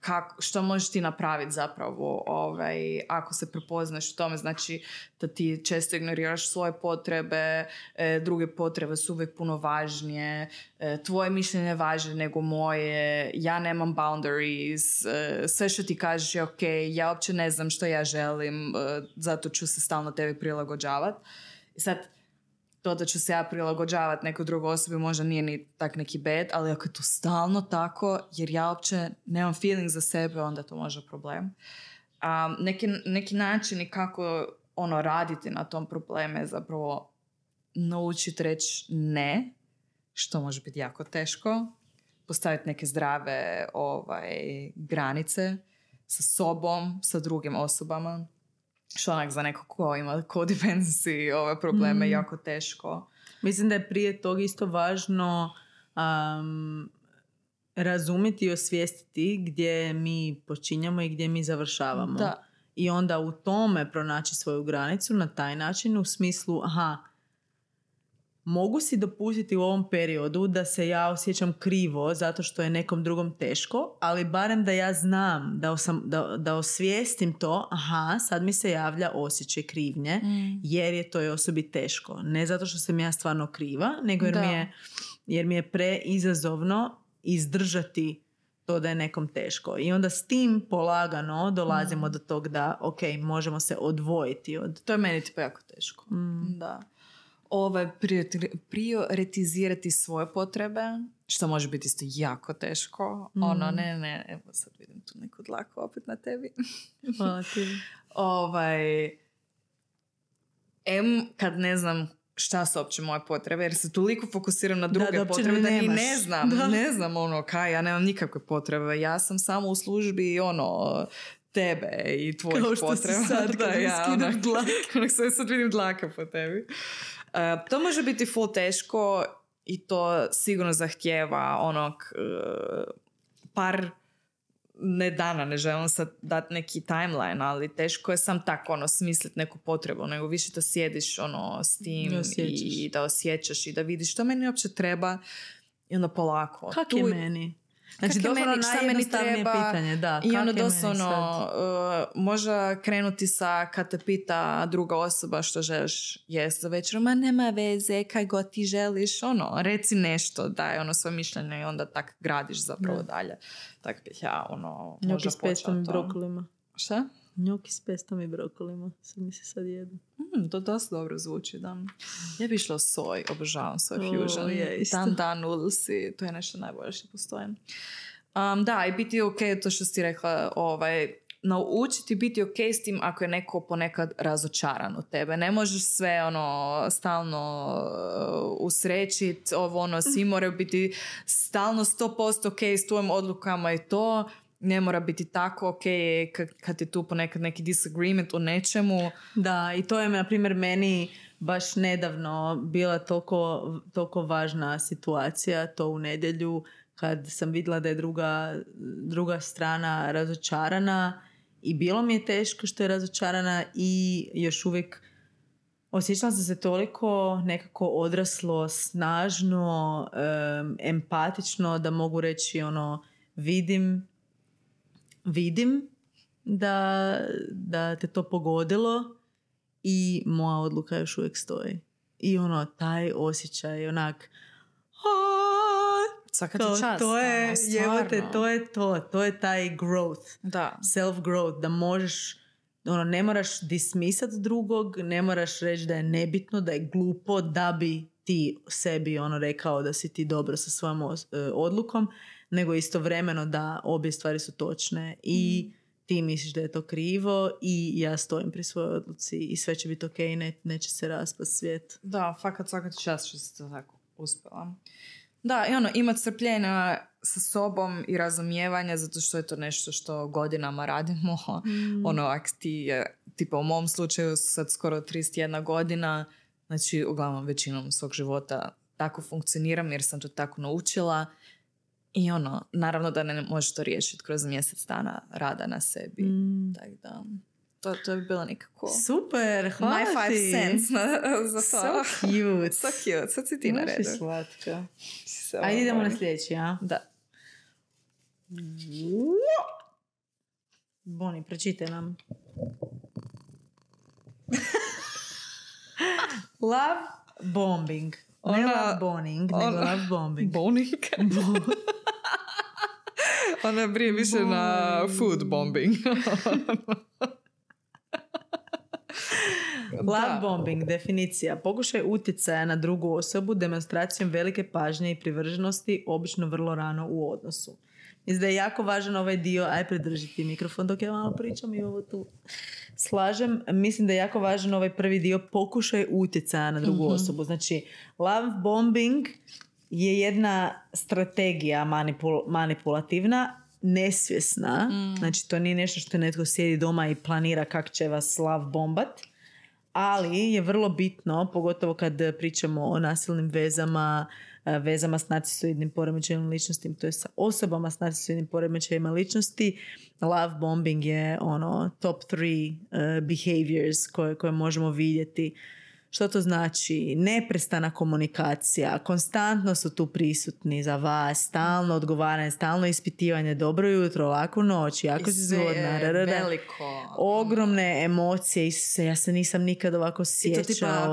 kako, što možeš ti napraviti zapravo ovaj, ako se prepoznaš u tome, znači da ti često ignoriraš svoje potrebe, e, druge potrebe su uvijek puno važnije, e, tvoje mišljenje je važnije nego moje, ja nemam boundaries, e, sve što ti kažeš je ok, ja uopće ne znam što ja želim, e, zato ću se stalno tebi prilagođavati. Sad, to da ću se ja prilagođavati nekoj drugoj osobi možda nije ni tak neki bad, ali ako je to stalno tako, jer ja uopće nemam feeling za sebe, onda to možda problem. A, neki, neki načini kako ono raditi na tom problemu je zapravo naučiti reći ne, što može biti jako teško, postaviti neke zdrave ovaj, granice sa sobom, sa drugim osobama, onak za nekog ko ima codependency ove probleme Mm. jako teško. Mislim da je prije tog isto važno um, razumjeti i osvijestiti gdje mi počinjamo i gdje mi završavamo. Da. I onda u tome pronaći svoju granicu na taj način u smislu, aha, mogu si dopustiti u ovom periodu da se ja osjećam krivo zato što je nekom drugom teško, ali barem da ja znam, da, osam, da, da osvijestim to, aha, sad mi se javlja osjećaj krivnje, Mm. jer je toj osobi teško. Ne zato što sam ja stvarno kriva, nego jer, Da. mi je, jer mi je preizazovno izdržati to da je nekom teško. I onda s tim polagano dolazimo Mm. do tog da, ok, možemo se odvojiti od... To je meni tipa jako teško. Mm. Da. Ovaj, priori- prioritizirati svoje potrebe, što može biti isto jako teško. Mm. Ono, ne, ne, evo sad vidim tu neku dlaku opet na tebi. Hvala ti. ovaj, em, kad ne znam šta su uopće moje potrebe, jer se toliko fokusiram na Da, druge da uopće potrebe da ni ne znam, Da. ne znam ono kaj, ja nemam nikakve potrebe, ja sam samo u službi ono tebe i tvojih Kao što si potreba. sad kad mi skidaš onak- sad, sad vidim dlaka po tebi. E, to može biti full teško i to sigurno zahtjeva onog e, par ne dana, ne želim sad dati neki timeline, ali teško je sam tako ono smisliti neku potrebu, nego više da sjediš ono s tim I da osjećaš i da vidiš što meni uopće treba i onda polako. Kak Tu- je meni? Znači, Kak je doslovno meni, šta meni treba pitanje, da. I meni doslovno uh, možda krenuti sa kad te pita druga osoba što želiš jest za večer, ma nema veze, kaj god ti želiš, ono, reci nešto, daj ono svoje mišljenje i onda tak gradiš zapravo Da. dalje. Tak bih ja, ono, možda počela to. brokolima. Šta? Njoki s pestom i brokolima. Sad mi se sad jedu. Mm, to dosta dobro zvuči, da. Ja bi išla soj, obožavam soj O, fusion. je, isto. Dan dan noodlesi, to je nešto najbolje što postoji. Um, da, i biti ok, to što si rekla, ovaj, naučiti biti ok s tim ako je neko ponekad razočaran u tebe. Ne možeš sve ono stalno uh, usrećit, ovo ono, svi moraju biti stalno 100% ok s tvojim odlukama i to ne mora biti tako ok kad, je tu ponekad neki disagreement o nečemu. Da, i to je, na primjer, meni baš nedavno bila toliko, toliko važna situacija, to u nedjelju, kad sam vidjela da je druga, druga strana razočarana i bilo mi je teško što je razočarana i još uvijek osjećala sam se toliko nekako odraslo, snažno, em, empatično da mogu reći ono, vidim, vidim da, da te to pogodilo i moja odluka još uvijek stoji. I ono, taj osjećaj onak, "A, Svaka ti čast. to je, jebote, to je to. To je taj growth. Da. Self-growth. Da možeš, ono, ne moraš dismisat drugog, ne moraš reći da je nebitno, da je glupo, da bi ti sebi ono rekao da si ti dobro sa svojom e, odlukom, nego istovremeno da obje stvari su točne i ti misliš da je to krivo i ja stojim pri svojoj odluci i sve će biti ok, ne, neće se raspast svijet. Da, fakat svaka čast što si to tako uspjela. Da, i ono, imat strpljenja sa sobom i razumijevanja zato što je to nešto što godinama radimo. Ono, ak ti je, tipa u mom slučaju sad skoro 31 godina, znači uglavnom većinom svog života tako funkcioniram jer sam to tako naučila. I ono, naravno da ne možeš to riješiti kroz mjesec dana rada na sebi. Mm. Tako da, to, to bi bilo nekako... Super, hvala My five ti. cents na, za So to. cute. So cute, sad si ti na redu. slatka. So Ajde idemo na sljedeći, a? Da. Boni, pročitaj nam. love bombing. Ne Ona- love boning, nego ona- love bombing. Boning. Ona brije više na food bombing. Love bombing, definicija. Pokušaj utjecaja na drugu osobu demonstracijom velike pažnje i privrženosti, obično vrlo rano u odnosu. Mislim da je jako važan ovaj dio, aj pridržiti mikrofon dok ja malo pričam i ovo tu slažem. Mislim da je jako važan ovaj prvi dio, pokušaj utjecaja na drugu osobu. Znači, love bombing je jedna strategija manipul- manipulativna, nesvjesna. Znači, to nije nešto što netko sjedi doma i planira kak će vas love bombat ali je vrlo bitno, pogotovo kad pričamo o nasilnim vezama, e, vezama s narcisoidnim poremećajem ličnosti, to je sa osobama s narcisoidnim poremećajima ličnosti, love bombing je ono top three e, behaviors koje, koje možemo vidjeti. Što to znači? Neprestana komunikacija, konstantno su tu prisutni za vas, stalno odgovaranje, stalno ispitivanje, dobro jutro, laku noć, jako si je zgodna, veliko. ogromne emocije, Isuse, ja se nisam nikad ovako I to sjećao.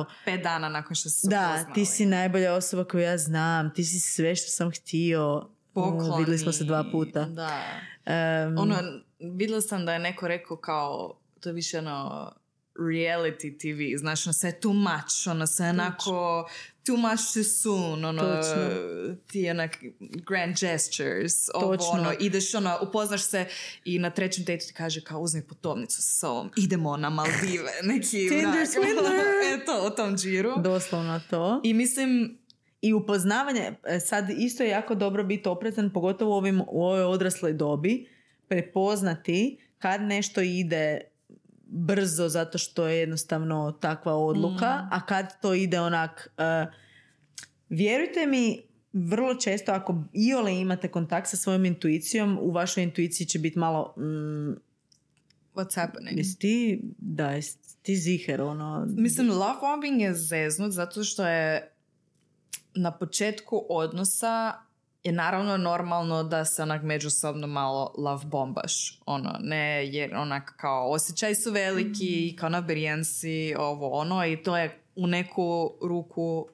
tipa pet dana nakon što se Da, ti si najbolja osoba koju ja znam, ti si sve što sam htio. Pokloni. Vidjeli smo se dva puta. Da. Em, Ono, vidjela sam da je neko rekao kao, to je više ono reality TV, znaš, ono sve too much, ono sve onako too much too soon, ono, Točno. ti onak grand gestures, ovo, Točno. ono, ideš, ono, upoznaš se i na trećem dejtu ti kaže kao uzmi putovnicu sa sobom, idemo na Maldive, neki Tinder onak, swindler. Eto, o tom džiru. Doslovno to. I mislim, I upoznavanje, e, sad isto je jako dobro biti oprezan, pogotovo u, ovim, u ovoj odrasloj dobi, prepoznati kad nešto ide brzo zato što je jednostavno takva odluka, a kad to ide onak... e, vjerujte mi, vrlo često ako iole imate kontakt sa svojom intuicijom, u vašoj intuiciji će biti malo... Mm, what's happening? jesi ti, da, jesi ti ziher, ono... Mislim, love bombing je zeznut zato što je na početku odnosa je naravno normalno da se onak međusobno malo love bombaš. Ono, ne, jer onak kao osjećaj su veliki, kao nabrijan si, ovo, ono, i to je u neku ruku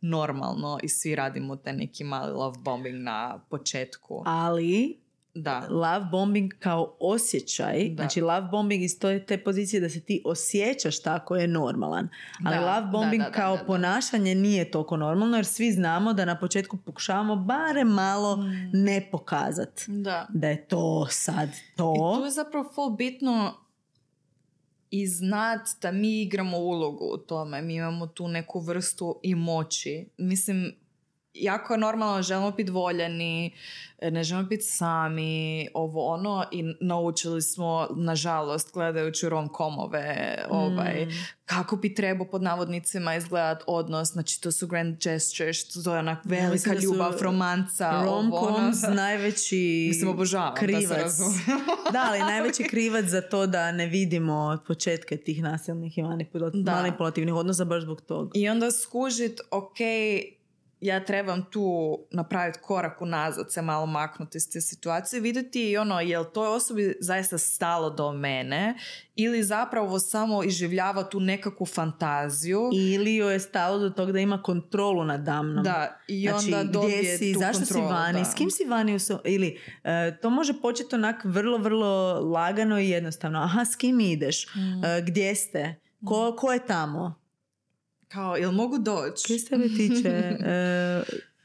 normalno i svi radimo taj neki mali love bombing na početku. Ali Da. love bombing kao osjećaj, Da. znači love bombing iz te, te pozicije da se ti osjećaš tako je normalan. Ali Da, love bombing da, da, da, kao da, da. ponašanje nije toliko normalno jer svi znamo da na početku pokušavamo barem malo Mm. ne pokazat Da. da je to sad to. I tu je zapravo full bitno i znat da mi igramo ulogu u tome. Mi imamo tu neku vrstu i moći. Mislim, jako je normalno, želimo biti voljeni, ne želimo biti sami, ovo ono, i naučili smo, nažalost, gledajući rom-komove, ovaj, Mm. kako bi trebao pod navodnicima izgledat odnos, znači to su grand gestures, to je onak velika da su ljubav, romanca, ovo ono. Rom-coms najveći Mislim, obožavam, da se krivac. razumijemo. da, ali najveći krivac za to da ne vidimo početke tih nasilnih i manipula- Da. manipulativnih odnosa baš zbog toga. I onda skužit, ok, ja trebam tu napraviti korak unazad, se malo maknuti iz te situacije, vidjeti i ono, jel toj osobi zaista stalo do mene ili zapravo samo iživljava tu nekakvu fantaziju. Ili joj je stalo do toga da ima kontrolu nad damnom. Da, i Znači, onda dobije gdje si, tu zašto kontrolu, si vani, da. s kim si vani, so- ili e, to može početi onak vrlo, vrlo lagano i jednostavno. Aha, s kim ideš? Mm. E, gdje ste? Ko, ko je tamo? Kao, jel mogu doći? Kaj se tebe tiče? E,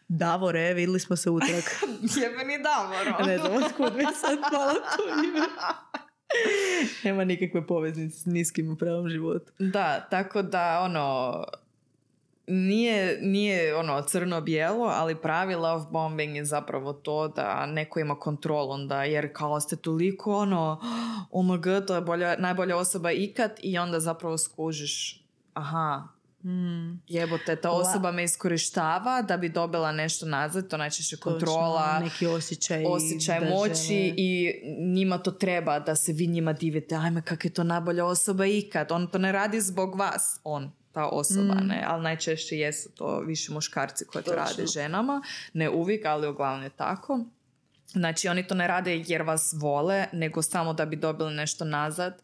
Davore, vidjeli smo se utrak. Jebeni Davoro. ne znam, otkud mi sad malo to ime. Nema nikakve poveznice s niskim u pravom životu. Da, tako da ono nije, nije ono crno-bijelo, ali pravi love bombing je zapravo to da neko ima kontrol onda, jer kao ste toliko ono oh my god, to je bolja, najbolja osoba ikad i onda zapravo skužiš aha, Mm. jebote, ta osoba me iskorištava da bi dobila nešto nazad, to najčešće kontrola, Točno, neki osjećaj. osjećaj moći i njima to treba da se vi njima divite ajme kak je to najbolja osoba ikad on to ne radi zbog vas on ta osoba Mm. ne ali najčešće jesu to više muškarci koji to Točno. rade ženama ne uvijek ali uglavnom je tako znači oni to ne rade jer vas vole nego samo da bi dobili nešto nazad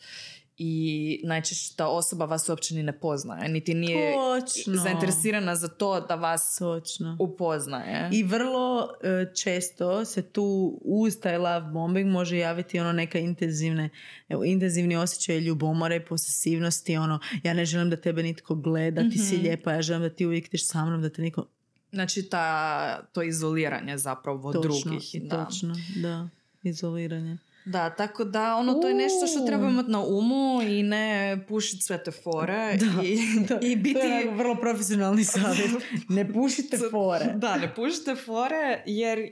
i najčešće ta osoba vas uopće ni ne poznaje niti nije Točno. zainteresirana za to da vas Točno. upoznaje I vrlo e, često se tu uz taj love bombing može javiti ono neka intenzivne, evo, intenzivni osjećaj ljubomore, posesivnosti, ono, ja ne želim da tebe nitko gleda, ti si Mhm. lijepa, ja želim da ti uvijek ideš sa mnom, da te niko... Znači ta, to izoliranje zapravo Točno, drugih. Da. točno, da, izoliranje. Da, tako da ono to je nešto što treba imati na umu i ne pušiti sve te fore Da, i, Da, i biti... To je vrlo profesionalni savjet. Ne pušite fore. Da, ne pušite fore jer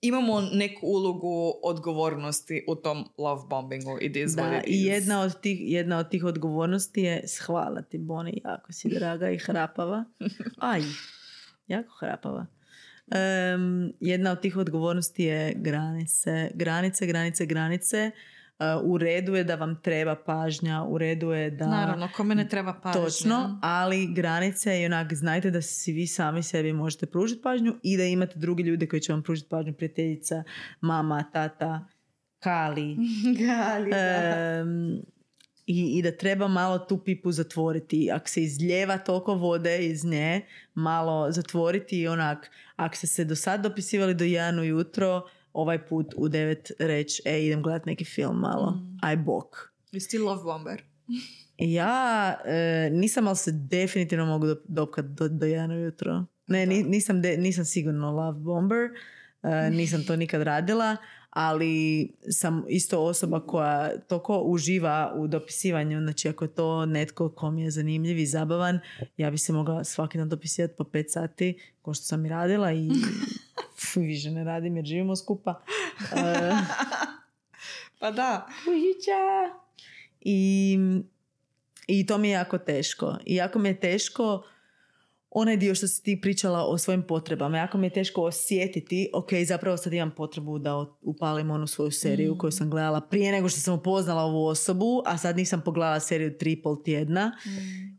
imamo neku ulogu odgovornosti u tom love bombingu. It is what Da, it i jedna od, tih, jedna od tih odgovornosti je shvalati Boni, jako si draga i hrapava. Aj, jako hrapava. Em, jedna od tih odgovornosti je granice. Granice, granice, granice. Uh, u redu je da vam treba pažnja, u redu je da... Naravno, kome ne treba pažnja. Točno, ali granice i onak znajte da si vi sami sebi možete pružiti pažnju i da imate drugi ljude koji će vam pružiti pažnju, prijateljica, mama, tata, kali. Gali, da. Em, i, I da treba malo tu pipu zatvoriti. Ako se izljeva toliko vode iz nje, malo zatvoriti i onak, ako ste se do sad dopisivali do jedan ujutro, ovaj put u devet reći, e, idem gledat neki film malo. Mm. Aj bok. Jesi ti love bomber? Ja e, nisam, ali se definitivno mogu dop- dopkat do, do jedan ujutro. Ne, ni- nisam, de- nisam sigurno love bomber. E, nisam to nikad radila, ali sam isto osoba koja toliko uživa u dopisivanju. Znači, ako je to netko ko mi je zanimljiv i zabavan, ja bi se mogla svaki dan dopisivati po pet sati, ko što sam i radila i više ne radim jer živimo skupa. Pa da. Kužića. I, I to mi je jako teško. I jako mi je teško onaj dio što si ti pričala o svojim potrebama. Jako mi je teško osjetiti, ok, zapravo sad imam potrebu da upalim onu svoju seriju Mm. koju sam gledala prije nego što sam upoznala ovu osobu, a sad nisam pogledala seriju tri i pol tjedna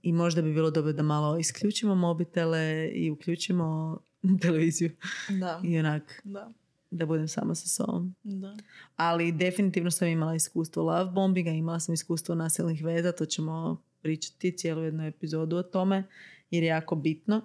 i možda bi bilo dobro da malo isključimo mobitele i uključimo televiziju Da. i onak Da. da budem sama sa sobom. Da. Ali definitivno sam imala iskustvo love bombinga, imala sam iskustvo nasilnih veza, to ćemo pričati cijelu jednu epizodu o tome, jer je jako bitno.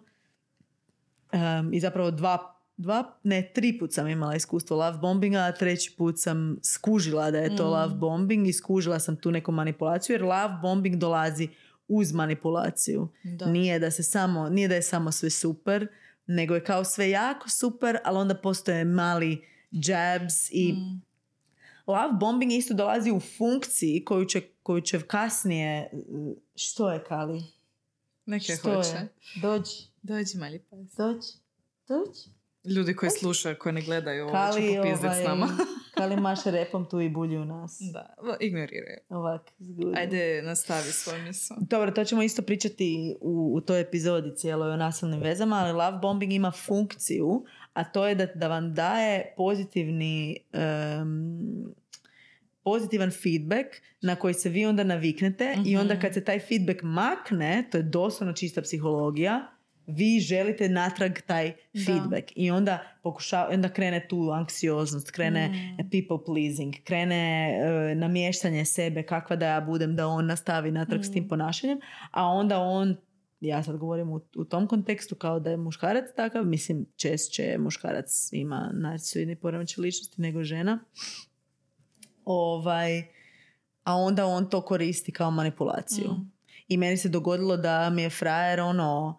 Em, I zapravo dva, dva, ne, tri put sam imala iskustvo love bombinga, a treći put sam skužila da je to Mm. love bombing i skužila sam tu neku manipulaciju, jer love bombing dolazi uz manipulaciju. Da. Nije da se samo, nije da je samo sve super, nego je kao sve jako super, ali onda postoje mali jabs i Mm. love bombing isto dolazi u funkciji koju će, koju će kasnije što je Kali? Neke što hoće. je? Dođi, Dođi mali pas. dođi, dođi. Ljudi koji slušaju, koji ne gledaju ovo, će Kali, ovaj, s nama. Kali maše repom tu i bulji u nas. da, ignoriraju. Ovak, zgudio. Ajde, nastavi svoj misao. Dobro, to ćemo isto pričati u, u toj epizodi cijeloj o nasilnim vezama, ali love bombing ima funkciju, a to je da, da vam daje pozitivni pozitivan feedback na koji se vi onda naviknete i onda Mhm. kad se taj feedback makne, to je doslovno čista psihologija, vi želite natrag taj feedback i onda pokušava, onda krene tu anksioznost, krene Mm. people pleasing, krene e, namještanje sebe, kakva da ja budem, da on nastavi natrag Mm. s tim ponašanjem, a onda on ja sad govorim u, u tom kontekstu kao da je muškarac takav, mislim češće muškarac ima narcisoidni poremećaj ličnosti nego žena. Ovaj, a onda on to koristi kao manipulaciju. Mm. I meni se dogodilo da mi je frajer ono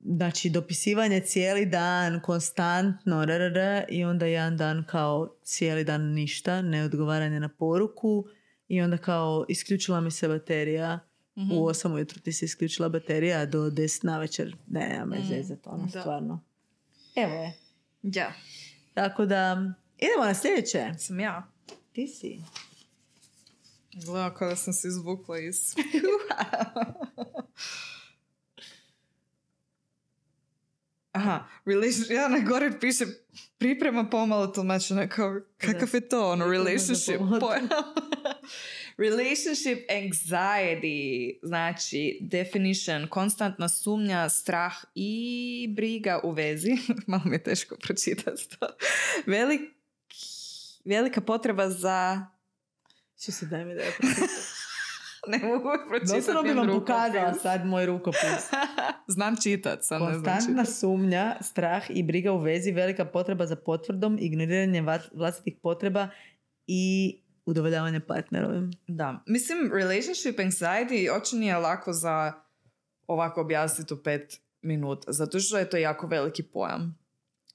znači dopisivanje cijeli dan, konstantno, rrr, i onda jedan dan kao cijeli dan ništa, ne odgovaranje na poruku i onda kao isključila mi se baterija Mhm. u 8 ujutro ti se isključila baterija do 10 na večer. Ne, nema me Mm, zezat, ono, da. stvarno. Evo je. Ja, Tako da, idemo na sljedeće. sam ja. Ti si. Gleda kao da sam se izvukla iz... Aha, relation, ja na gore piše priprema pomalo tumačenja kao kakav je to ono relationship pojam. relationship anxiety znači definition konstantna sumnja strah i briga u vezi malo mi je teško pročitati to Velik, velika potreba za Što se daj mi da je ne mogu pročitati Doslovno bi vam pokazala sad moj rukopis. Znam čitat, sam ne znam Konstantna sumnja, strah i briga u vezi, velika potreba za potvrdom, ignoriranje vlastitih potreba i udovoljavanje partnerovim. Da. Mislim, relationship anxiety oči nije lako za ovako objasniti u pet minuta, zato što je to jako veliki pojam.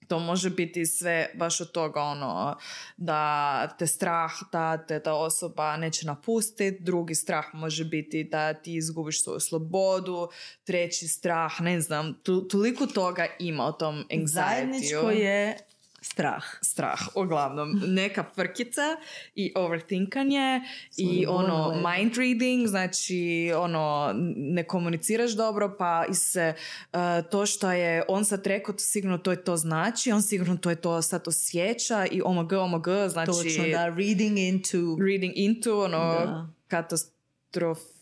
To može biti sve baš od toga ono da te strah da te ta osoba neće napustiti, drugi strah može biti da ti izgubiš svoju slobodu, treći strah, ne znam, tu, toliko toga ima o tom anxiety. Zajedničko je strah. strah, uglavnom. Neka frkica i overthinkanje i ono mind reading, znači ono ne komuniciraš dobro pa i se uh, to što je on sad rekao to sigurno to je to znači, on sigurno to je to sad osjeća i omg, omg, znači Točno, da, reading into reading into ono katastrofiziranje.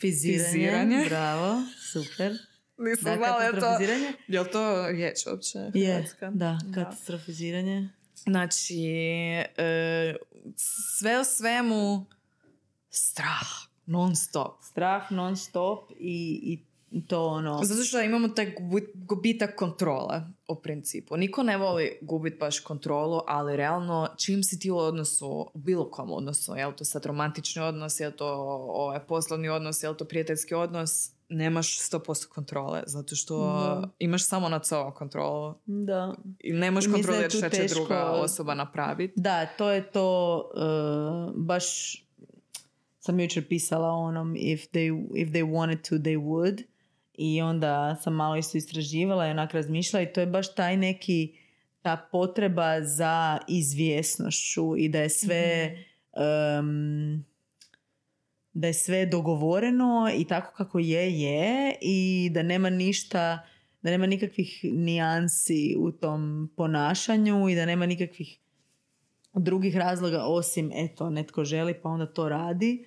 fiziranje. Bravo, super. Nisam Da, znala je to. Jel to riječ uopće? Je, hrvatska? da, katastrofiziranje. Znači, e, sve u svemu strah, non stop. Strah non stop i, i to ono... Zato što imamo taj gubi- gubitak kontrole u principu. Niko ne voli gubiti baš kontrolu, ali realno čim si ti u odnosu, u bilo kom odnosu, je li to sad romantični odnos, je li to ovaj, poslovni odnos, je li to prijateljski odnos, nemaš 100% kontrole, zato što Da. imaš samo nad sobom kontrolu Da. i ne možeš kontrolirati šta će teško- druga osoba napraviti. Da, to je to uh, baš sam jučer pisala onom if they, if they wanted to, they would i onda sam malo isto istraživala i onak razmišljala i to je baš taj neki ta potreba za izvjesnošću i da je sve um, da je sve dogovoreno i tako kako je, je i da nema ništa da nema nikakvih nijansi u tom ponašanju i da nema nikakvih drugih razloga osim eto netko želi pa onda to radi.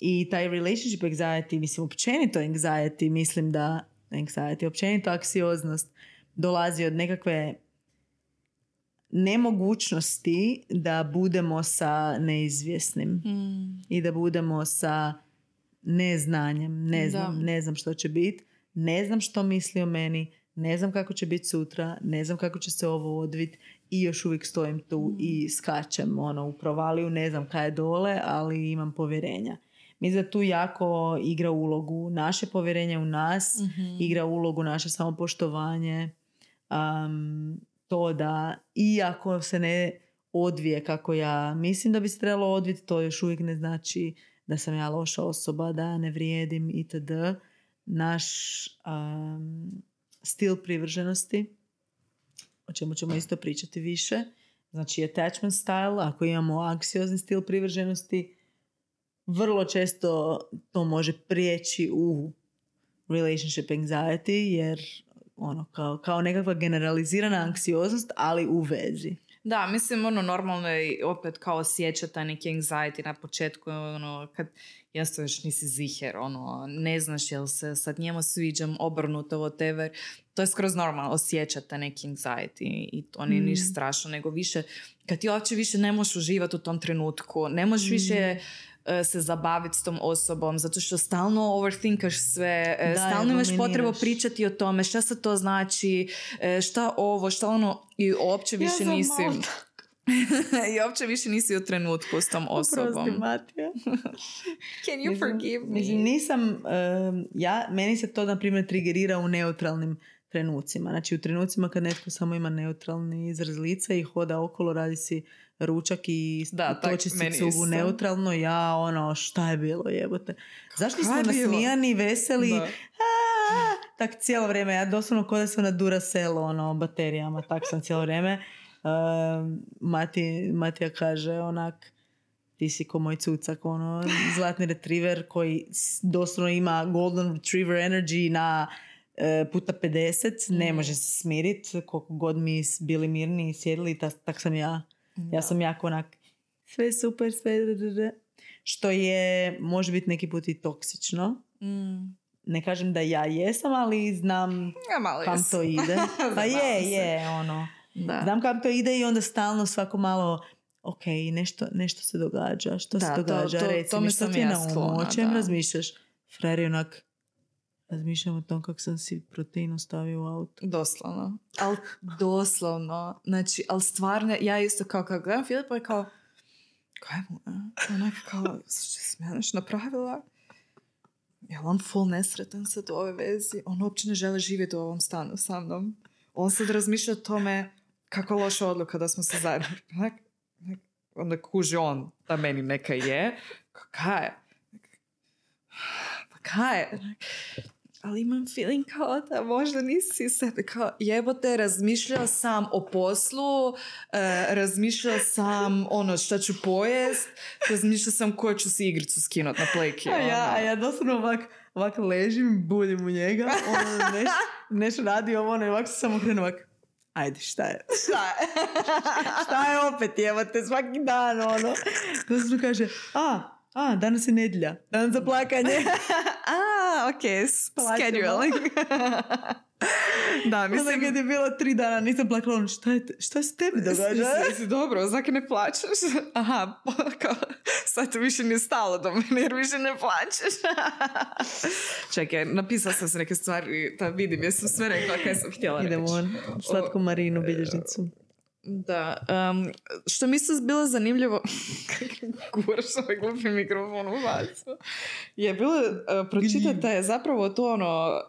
I taj relationship anxiety mislim općenito anxiety mislim da anxiety općenito anksioznost dolazi od nekakve nemogućnosti da budemo sa neizvjesnim i da budemo sa neznanjem ne Da. znam, ne znam što će biti ne znam što misli o meni ne znam kako će biti sutra ne znam kako će se ovo odvit i još uvijek stojim tu i skačem ono, u provaliju, ne znam kaj je dole, ali imam povjerenja. Mislim da tu jako igra ulogu naše povjerenje u nas, igra ulogu naše samopoštovanje, um, to da iako se ne odvije kako ja mislim da bi se trebalo odviti, to još uvijek ne znači da sam ja loša osoba, da ne vrijedim itd. Naš um, stil privrženosti, o čemu ćemo isto pričati više, znači attachment style, ako imamo anksiozni stil privrženosti, vrlo često to može prijeći u relationship anxiety, jer ono, kao, kao nekakva generalizirana anksioznost, ali u vezi. Da, mislim, ono, normalno je opet kao osjeća taj neki anxiety na početku, ono, kad jasno još nisi ziher, ono, ne znaš jel se sad njemu sviđam, obrnuto, whatever. To je skroz normalno, osjećati neki anxiety i to nije ništa strašno, nego više, kad ti uopće više ne možeš uživati u tom trenutku, ne možeš više e, se zabaviti s tom osobom, zato što stalno overthinkaš sve, e, Da, stalno imaš potrebu pričati o tome, šta se to znači, e, šta ovo, šta ono, i uopće više sam nisi... I uopće više nisi u trenutku s tom osobom. Oprosti, Matija. Can you forgive me? Mislim, nisam, em, ja, meni se to, na primjer, trigerira u neutralnim trenucima. Znači, u trenucima kad netko samo ima neutralni izraz lica i hoda okolo, radi si ručak i Da, tak, toči si meni cugu isto. neutralno, ja, ono, šta je bilo, jebote. Zašto smo nasmijani, veseli, Da. "A", tak cijelo vrijeme, ja doslovno kod da sam na Duracell, ono, baterijama, tak sam cijelo vrijeme. Um, Mati, Matija kaže onak, ti si ko moj cucak, ono, zlatni retriever koji doslovno ima golden retriever energy na e, puta 50, ne može se smirit, koliko god mi bili mirni i sjedili, ta- tak sam ja. Ja sam jako onak, sve super, sve. Što je, može biti neki put i toksično. Mm. Ne kažem da ja jesam, ali znam Ja malo kam jes. to ide. Pa je, je, ono. Da. Znam kam to ide i onda stalno svako malo ok, nešto, nešto se događa. Što Da, se to- događa? to- Reci tome mi, što ti ja na umu? O čem razmišljaš? Frer je onak, razmišljam o tom kako sam si protein ostavio u autu. Doslovno. Al doslovno. Znači, ali stvarno, ja isto kao kad gledam Filipa je kao kaj mu? Onak kao, što sam ja nešto napravila? Je on full nesretan sad u ovoj vezi? On uopće ne želi živjeti u ovom stanu sa mnom. On sad razmišlja o tome kako loša odluka da smo se zajedno. Onda kuži on da meni neka je. Kaj? Pa kaj? Onak, ali imam feeling kao da možda nisi sebi kao jebote, razmišljao sam o poslu, e, razmišljao sam ono šta ću pojest, razmišljao sam koju ću si igricu skinut na plejki. A ja, ono. a ja doslovno ovak, ovak ležim, budim u njega, ono neš, neš radi ovo, ono, i ovak se samo krenu ovak, ajde, šta je? Šta je? Šta je opet, evo te, svaki dan, ono. Doslovno kaže, a, a, danas je nedjelja, dan za plakanje. A, ok, scheduling. da, Onda mislim... kad je bilo tri dana, nisam plakala, ono, šta, je, te- šta se tebi događa? Jesi- dobro, zaki ne plaćaš? Aha, kao, sad više nije stalo do mene jer više ne plaćaš. Čekaj, napisala sam se neke stvari, da vidim, jesam sve rekla kaj sam htjela Idemo reći. on, slatku Marinu, bilježnicu. Da, um, što mi se bilo zanimljivo, guraš ovaj glupi mikrofon u facu, je bilo uh, je zapravo to ono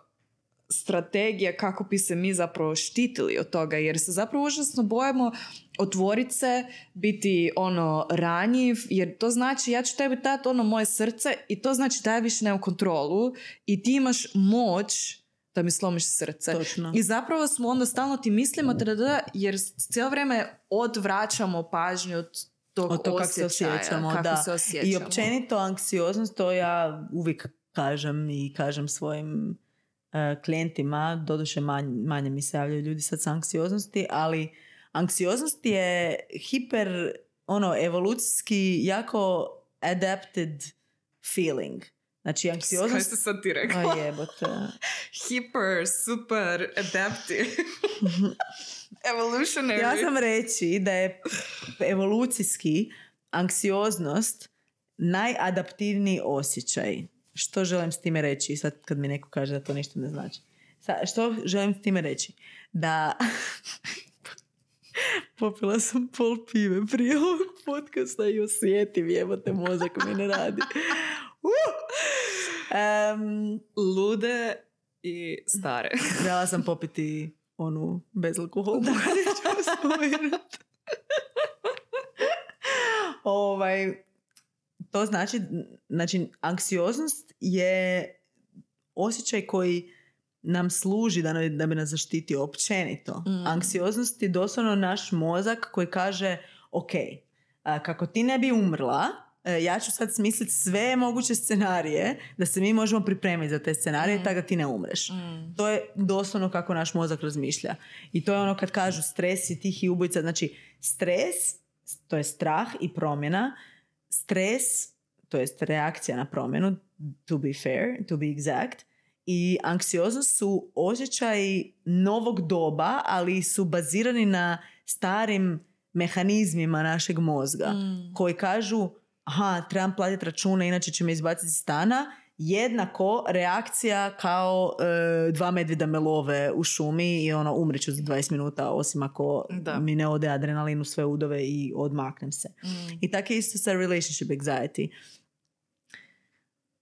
strategija kako bi se mi zapravo štitili od toga, jer se zapravo užasno bojimo otvorit se, biti ono ranjiv, jer to znači ja ću tebi dati ono moje srce i to znači da ja više nemam kontrolu i ti imaš moć da mi slomiš srce. Točno. I zapravo smo onda stalno ti mislimo da, jer cijelo vrijeme odvraćamo pažnju od tog Od toga kako se osjećamo, kako da. se osjećamo. I općenito anksioznost, to ja uvijek kažem i kažem svojim e, klijentima, doduše manje, manje mi se javljaju ljudi sad s anksioznosti, ali anksioznost je hiper, ono, evolucijski jako adapted feeling. Znači, Kaj anksioznost... si sad ti rekla? A jebote. Hyper, super, adaptive. Evolutionary. Ja sam reći da je evolucijski anksioznost najadaptivniji osjećaj. Što želim s time reći? Sad kad mi neko kaže da to ništa ne znači. Sa, što želim s time reći? Da popila sam pol pive prije ovog podcasta i osjetim jebote mozak mi ne radi. Uh! Em, Lude i stare. Trebala sam popiti onu ću spomenuti. ovaj, to znači, znači, anksioznost je osjećaj koji nam služi da, da bi nas zaštitio općenito. Mm. Anksioznost je doslovno naš mozak koji kaže ok, kako ti ne bi umrla, ja ću sad smisliti sve moguće scenarije da se mi možemo pripremiti za te scenarije Mm. tako da ti ne umreš. To je doslovno kako naš mozak razmišlja. I to je ono kad kažu stres i tih i ubojica. Znači, stres, to je strah i promjena. Stres, to jest reakcija na promjenu, to be fair, to be exact. I anksioznost su osjećaji novog doba, ali su bazirani na starim mehanizmima našeg mozga Mm. koji kažu aha, trebam platiti račune, inače će me izbaciti iz stana, jednako reakcija kao e, dva medvjeda me love u šumi i ono umreću za 20 minuta osim ako Da. mi ne ode adrenalin u sve udove i odmaknem se. Mm. I tako je isto sa relationship anxiety.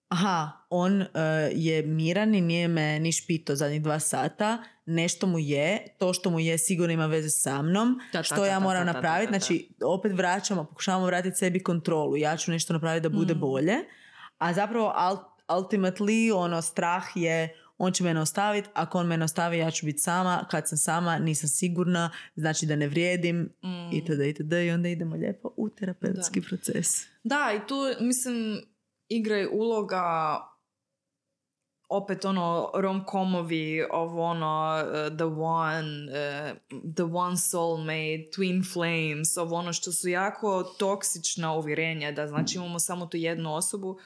Aha, on e, je miran i nije me ni špito zadnjih dva sata. Nešto mu je, to što mu je sigurno ima veze sa mnom. Ta, što ta, ja moram napraviti. Znači, opet vraćamo, pokušavamo vratiti sebi kontrolu. Ja ću nešto napraviti da bude Mm. bolje. A zapravo, ultimately, ono, strah je on će mene ostaviti, ako on mene ostavi ja ću biti sama, kad sam sama nisam sigurna, znači da ne vrijedim Mm. itd. itd. i onda idemo lijepo u terapeutski proces. Da, i tu mislim igra je uloga opet ono rom-comovi ovo ono uh, the one uh, the one soulmate twin flames ovo ono što su jako toksična uvjerenja da znači imamo samo tu jednu osobu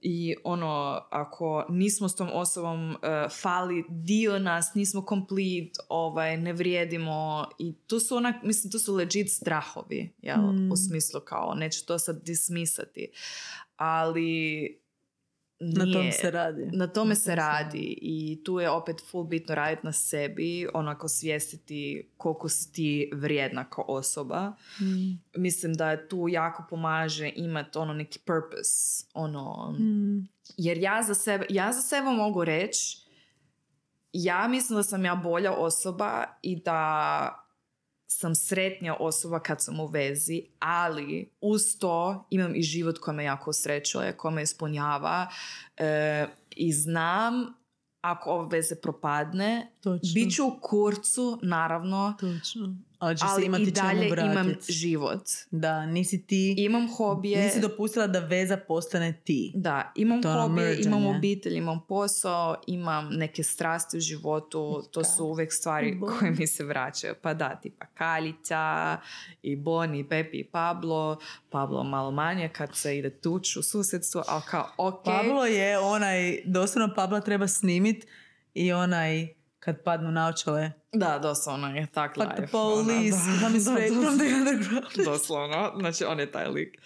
i ono ako nismo s tom osobom uh, fali dio nas nismo complete ovaj ne vrijedimo i to su onak mislim to su legit strahovi jel Mm. u smislu kao neću to sad dismisati ali Na tom nije- se radi. na tome se radi i tu je opet full bitno raditi na sebi, onako svijestiti koliko si ti vrijedna kao osoba. Mm. Mislim da tu jako pomaže imati ono neki purpose, ono, Mm. jer ja za sebe, ja za sebe mogu reći, ja mislim da sam ja bolja osoba i da sam sretnija osoba kad sam u vezi, ali uz to imam i život koji me jako srećuje, koji me ispunjava e, i znam ako ova veze propadne, Točno. bit ću u kurcu, naravno, Točno. Ali će se ali imati i dalje čemu imam život. Da, nisi ti... Imam hobije. Nisi dopustila da veza postane ti. Da, imam To ono hobije, imam obitelj, imam posao, imam neke strasti u životu, to su uvijek stvari Boni. koje mi se vraćaju. Pa da, tipa Kaljica, i Boni, i Pepi, i Pablo. Pablo malo manje kad se ide tuć u susjedstvu, ali kao ok. Pablo je onaj, doslovno Pabla treba snimit i onaj kad padnu naočale. Da, doslovno je tak Fuck the life. police, ono, da, straight da, from the underground. Doslovno, znači on je taj lik.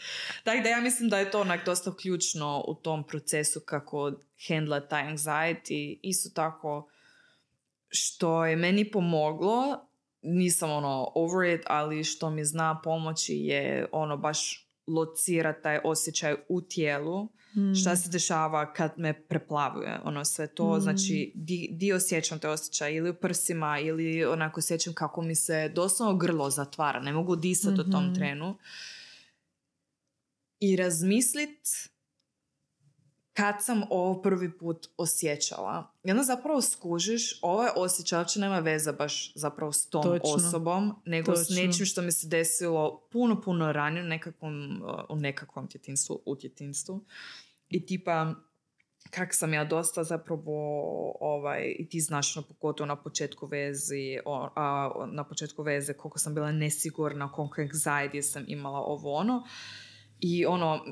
Tako da ja mislim da je to onak dosta ključno u tom procesu kako handla taj anxiety. Isto tako što je meni pomoglo, nisam ono over it, ali što mi zna pomoći je ono baš locira taj osjećaj u tijelu. Mm. Šta se dešava kad me preplavuje, ono sve to, Mm. znači di, di osjećam te osjećaj ili u prsima ili onako osjećam kako mi se doslovno grlo zatvara, ne mogu disati u tom Mhm. trenu. I razmislit kad sam ovo prvi put osjećala. I onda zapravo skužiš, ovaj osjećaj uopće nema veze baš zapravo s tom Točno. osobom, nego s Točno. nečim što mi se desilo puno, puno ranije u nekakvom, u nekakvom djetinstvu, u djetinstvu. I tipa, kak sam ja dosta zapravo, ovaj, i ti znaš no, pogotovo na početku vezi, o, a, na početku veze koliko sam bila nesigurna, koliko anxiety sam imala ovo ono. I ono,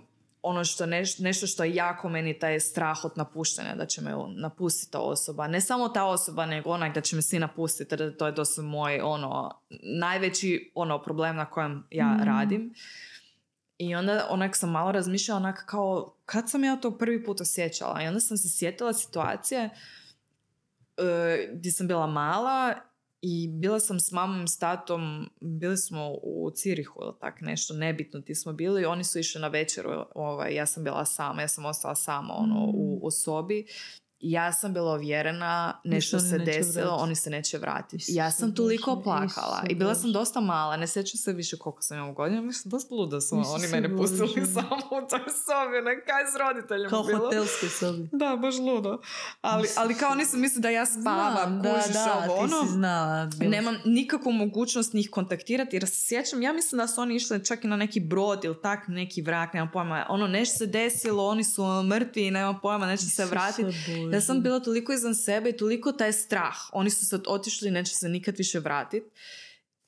ono što neš, nešto što je jako meni taj strah od napuštanja, da će me napustiti ta osoba. Ne samo ta osoba, nego onak da će me svi napustiti, da to je dosta moj ono, najveći ono, problem na kojem ja Mm. radim. I onda onak sam malo razmišljala onak kao, kad sam ja to prvi put osjećala? I onda sam se sjetila situacije e, gdje sam bila mala i bila sam s mamom s tatom, bili smo u Cirihu ili tak nešto, nebitno ti smo bili, oni su išli na večeru, ovaj, ja sam bila sama, ja sam ostala sama ono, u, u sobi ja sam bila uvjerena, nešto se desilo, oni se neće vratiti. Ja sam toliko plakala Isuse i bila sam dosta mala, ne sjećam se više koliko sam imala godina, mislim dosta luda su oni mene pustili samo u toj sobi, ne kaj s roditeljima Kao bilo. hotelske sobi. Da, baš ludo. Ali, ali kao oni su mislili da ja spavam, Znam, da, kužiš da, ovo, ti ono. si znala. Nemam nikakvu mogućnost njih kontaktirati jer se sjećam, ja mislim da su oni išli čak i na neki brod ili tak neki vrak, nemam pojma. Ono, nešto se desilo, oni su mrtvi nemam pojma, neće se vratiti. Bože. Ja sam bila toliko izvan sebe i toliko taj strah. Oni su sad otišli i neće se nikad više vratiti.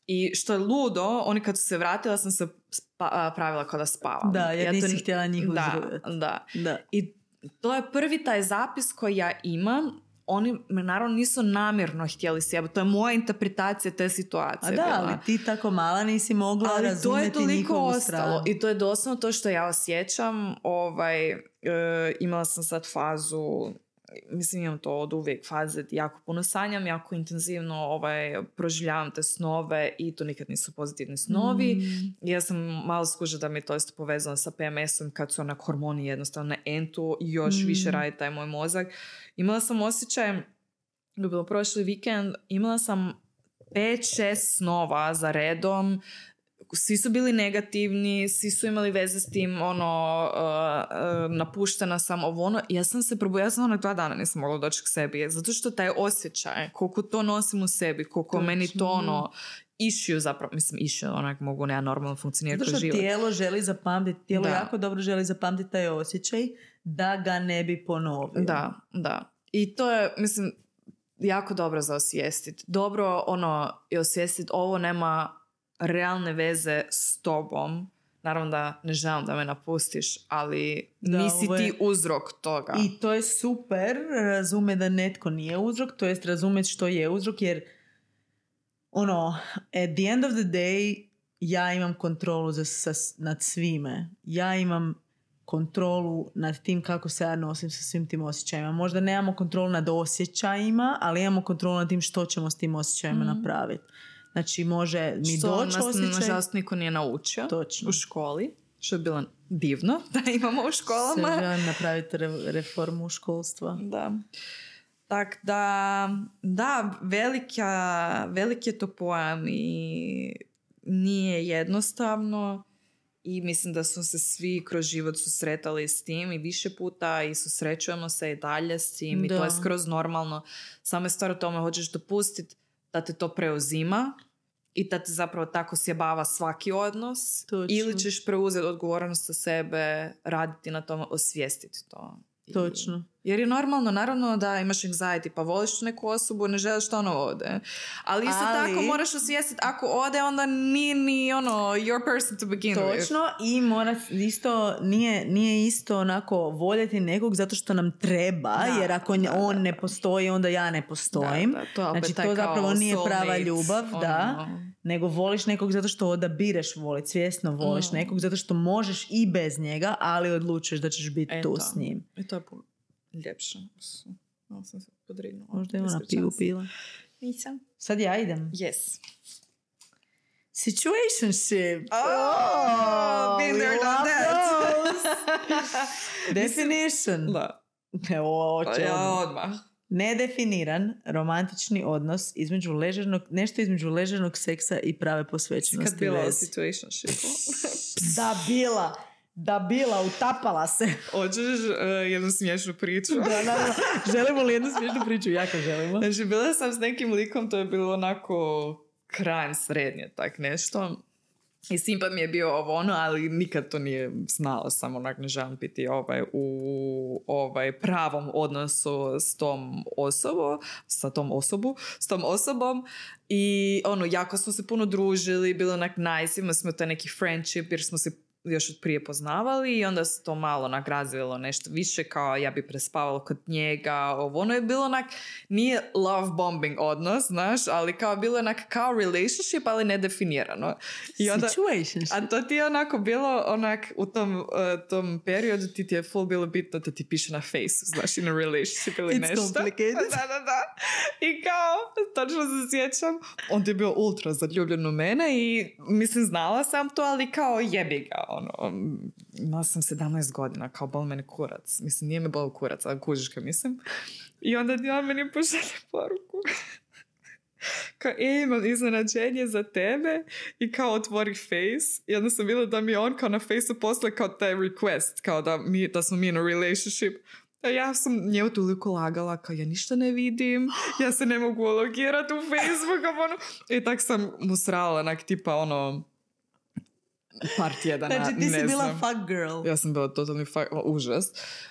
I što je ludo, oni kad su se vratila sam se spa- pravila kao da spavam. Da, jer Ja to nisi ni- htjela njih da, uzrujati. da. Da. I to je prvi taj zapis koji ja imam. Oni me naravno nisu namjerno htjeli sjebati. To je moja interpretacija te situacije. A da, bila. ali ti tako mala nisi mogla Ali to je toliko ostalo. stranu. I to je doslovno to što ja osjećam. Ovaj, e, imala sam sad fazu mislim imam to od uvijek faze jako puno sanjam, jako intenzivno ovaj, proživljavam te snove i to nikad nisu pozitivni snovi. Mm. Ja sam malo skužila da mi je to isto povezano sa PMS-om kad su onak hormoni jednostavno na entu i još Mm. više radi taj moj mozak. Imala sam osjećaj, je bilo prošli vikend, imala sam 5-6 snova za redom, svi su bili negativni, svi su imali veze s tim, ono, uh, uh, napuštena sam, ovo ono. Ja sam se probudila, ja sam onak dva dana nisam mogla doći k sebi, zato što taj osjećaj, koliko to nosim u sebi, koliko Točno. meni to ono, issue zapravo, mislim issue, onak mogu ne normalno funkcionirati kroz život. tijelo želi zapamtiti, tijelo Da. jako dobro želi zapamtiti taj osjećaj da ga ne bi ponovio. Da, da. I to je, mislim, jako dobro za osvijestiti. Dobro, ono, i osvijestiti ovo nema realne veze s tobom. Naravno da ne želim da me napustiš, ali Da, nisi ovo je- ti uzrok toga. I to je super, razume da netko nije uzrok, to jest razumjeti što je uzrok, jer ono, at the end of the day ja imam kontrolu za, sa, nad svime. Ja imam kontrolu nad tim kako se ja nosim sa svim tim osjećajima. Možda nemamo kontrolu nad osjećajima, ali imamo kontrolu nad tim što ćemo s tim osjećajima Mhm. napraviti. Znači može mi što doći nas, osjećaj... nažalost, niko nije naučio Točno. u školi, što je bilo divno da imamo u školama. želim napraviti re- reformu školstva. Da. Tak da, da, velika, velik je to pojam i nije jednostavno i mislim da smo se svi kroz život susretali s tim i više puta i susrećujemo se i dalje s tim i to Da. je skroz normalno. Samo je stvar u tome hoćeš dopustiti da te to preuzima i da te zapravo tako sjebava svaki odnos Točno. ili ćeš preuzeti odgovornost sa sebe, raditi na tome, osvijestiti to. I- Točno. Jer je normalno, naravno da imaš anxiety, pa voliš neku osobu, ne želiš da ona ode. Ali isto Ali- tako moraš osvijestiti, ako ode, onda nije ni ono, your person to begin with. Točno i mora isto, nije, nije isto onako voljeti nekog zato što nam treba, Da, jer ako da, on da. ne postoji, onda ja ne postojim. Da, da, to Znači, to zapravo nije prava ljubav, da. ono. Nego voliš nekog zato što odabireš voliti, svjesno voliš Mm. nekog zato što možeš i bez njega, ali odlučuješ da ćeš biti tu s njim. I to je puno ljepše. Malo sam se podrinula. Možda je ona pivu pila. Nisam. Sad ja idem. Yes. Situationship. Oh, been we there, done that. Definition. Da. Evo, Pa ja odmah. Nedefiniran romantični odnos između ležernog, nešto između ležernog seksa i prave posvećenosti Kad bila u situationshipu. Da bila, da bila, utapala se. Hoćeš uh, jednu smiješnu priču? da, naravno. Želimo li jednu smiješnu priču? Jako želimo. Znači, bila sam s nekim likom, to je bilo onako krajem srednje, tak nešto. I simpa mi je bio ovo ono, ali nikad to nije znala, samo onak ne želim biti ovaj, u ovaj pravom odnosu s tom osobom, sa tom osobu, s tom osobom. I ono, jako smo se puno družili, bilo onak nice, imali smo taj neki friendship jer smo se još od prije poznavali i onda se to malo onak razvilo nešto više kao ja bi prespavala kod njega, ovo ono je bilo onak, nije love bombing odnos, znaš, ali kao bilo onak kao relationship, ali nedefinirano. I onda, a to ti je onako bilo onak u tom, uh, tom periodu ti ti je full bilo bitno da ti piše na face, znaš, in a relationship ili It's nešto. complicated. Da, da, da. I kao, točno se sjećam, on je bio ultra zaljubljen u mene i mislim znala sam to, ali kao jebi ga. Ono, mm, imala sam 17 godina, kao bol mene kurac. Mislim, nije me bol kurac, ali kužiš kaj mislim. I onda Dion meni pošalje poruku. kao, e, imam iznenađenje za tebe i kao otvori face. I onda sam bila da mi on kao na faceu posle kao taj request, kao da, mi, da smo mi in a relationship. A ja sam njemu toliko lagala, kao ja ništa ne vidim, ja se ne mogu logirati u Facebook, ono... I tak sam mu srala, onak tipa ono, par tjedana, Znači ti si ne bila znam. fuck girl. Ja sam bila totalni fuck, o, užas.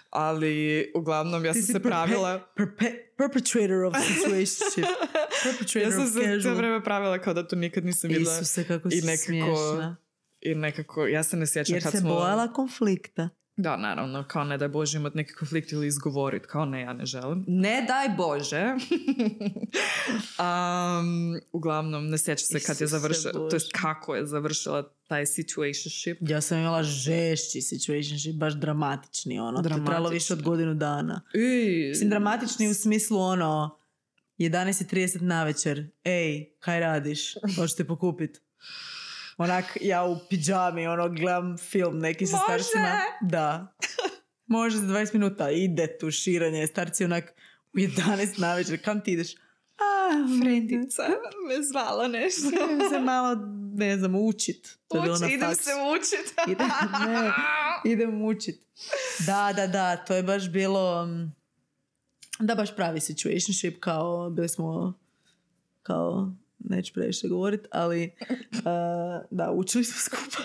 Ali, uglavnom, ja Ti sam si se perpe- pravila... perpe- perpetrator of situationship. Perpetrator Ja sam of se casual. vrijeme pravila kao da to nikad nisam vidjela. Isuse, kako i si nekako- smiješna. I nekako, ja se ne sjećam Jer kad se smo... bojala konflikta. Da, naravno, kao ne daj Bože imati neki konflikt ili izgovorit, kao ne, ja ne želim. Ne daj Bože. um, uglavnom, ne sjeća se kad je završila, to jest kako je završila taj situationship. Ja sam imala žešći situationship, baš dramatični ono. To je trajalo više od Dramatični. godinu dana. I, Mislim, dramatični u smislu ono 11.30 na večer. Ej, kaj radiš? Hoćete pokupit? Onak, ja u pidžami, ono, gledam film neki sa Može! starcima. Da. Može za 20 minuta. Ide tu širenje. Starci onak u 11 na večer. Kam ti ideš? A, Frendica me zvala nešto. Idem se malo, ne znam, učit. Uči, idem faksu. se učit. Idem, ne, idem učit. Da, da, da, to je baš bilo, mm, da baš pravi situationship, kao bili smo, kao, neću previše govorit, ali uh, da, učili smo skupa.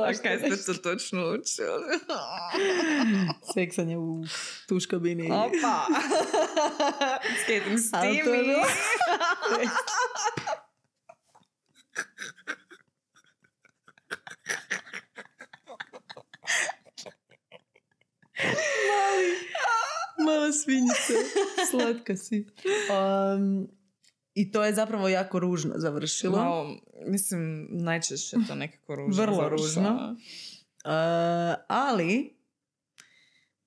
A kaj ste nešto. to točno učili? Seksanje u tuš kabini. Opa! Je steamy. bilo- Mala svinjica, slatka si. Um, I to je zapravo jako ružno završilo. Malo, mislim, najčešće to nekako ružno. Vrlo završava. ružno. Uh, ali,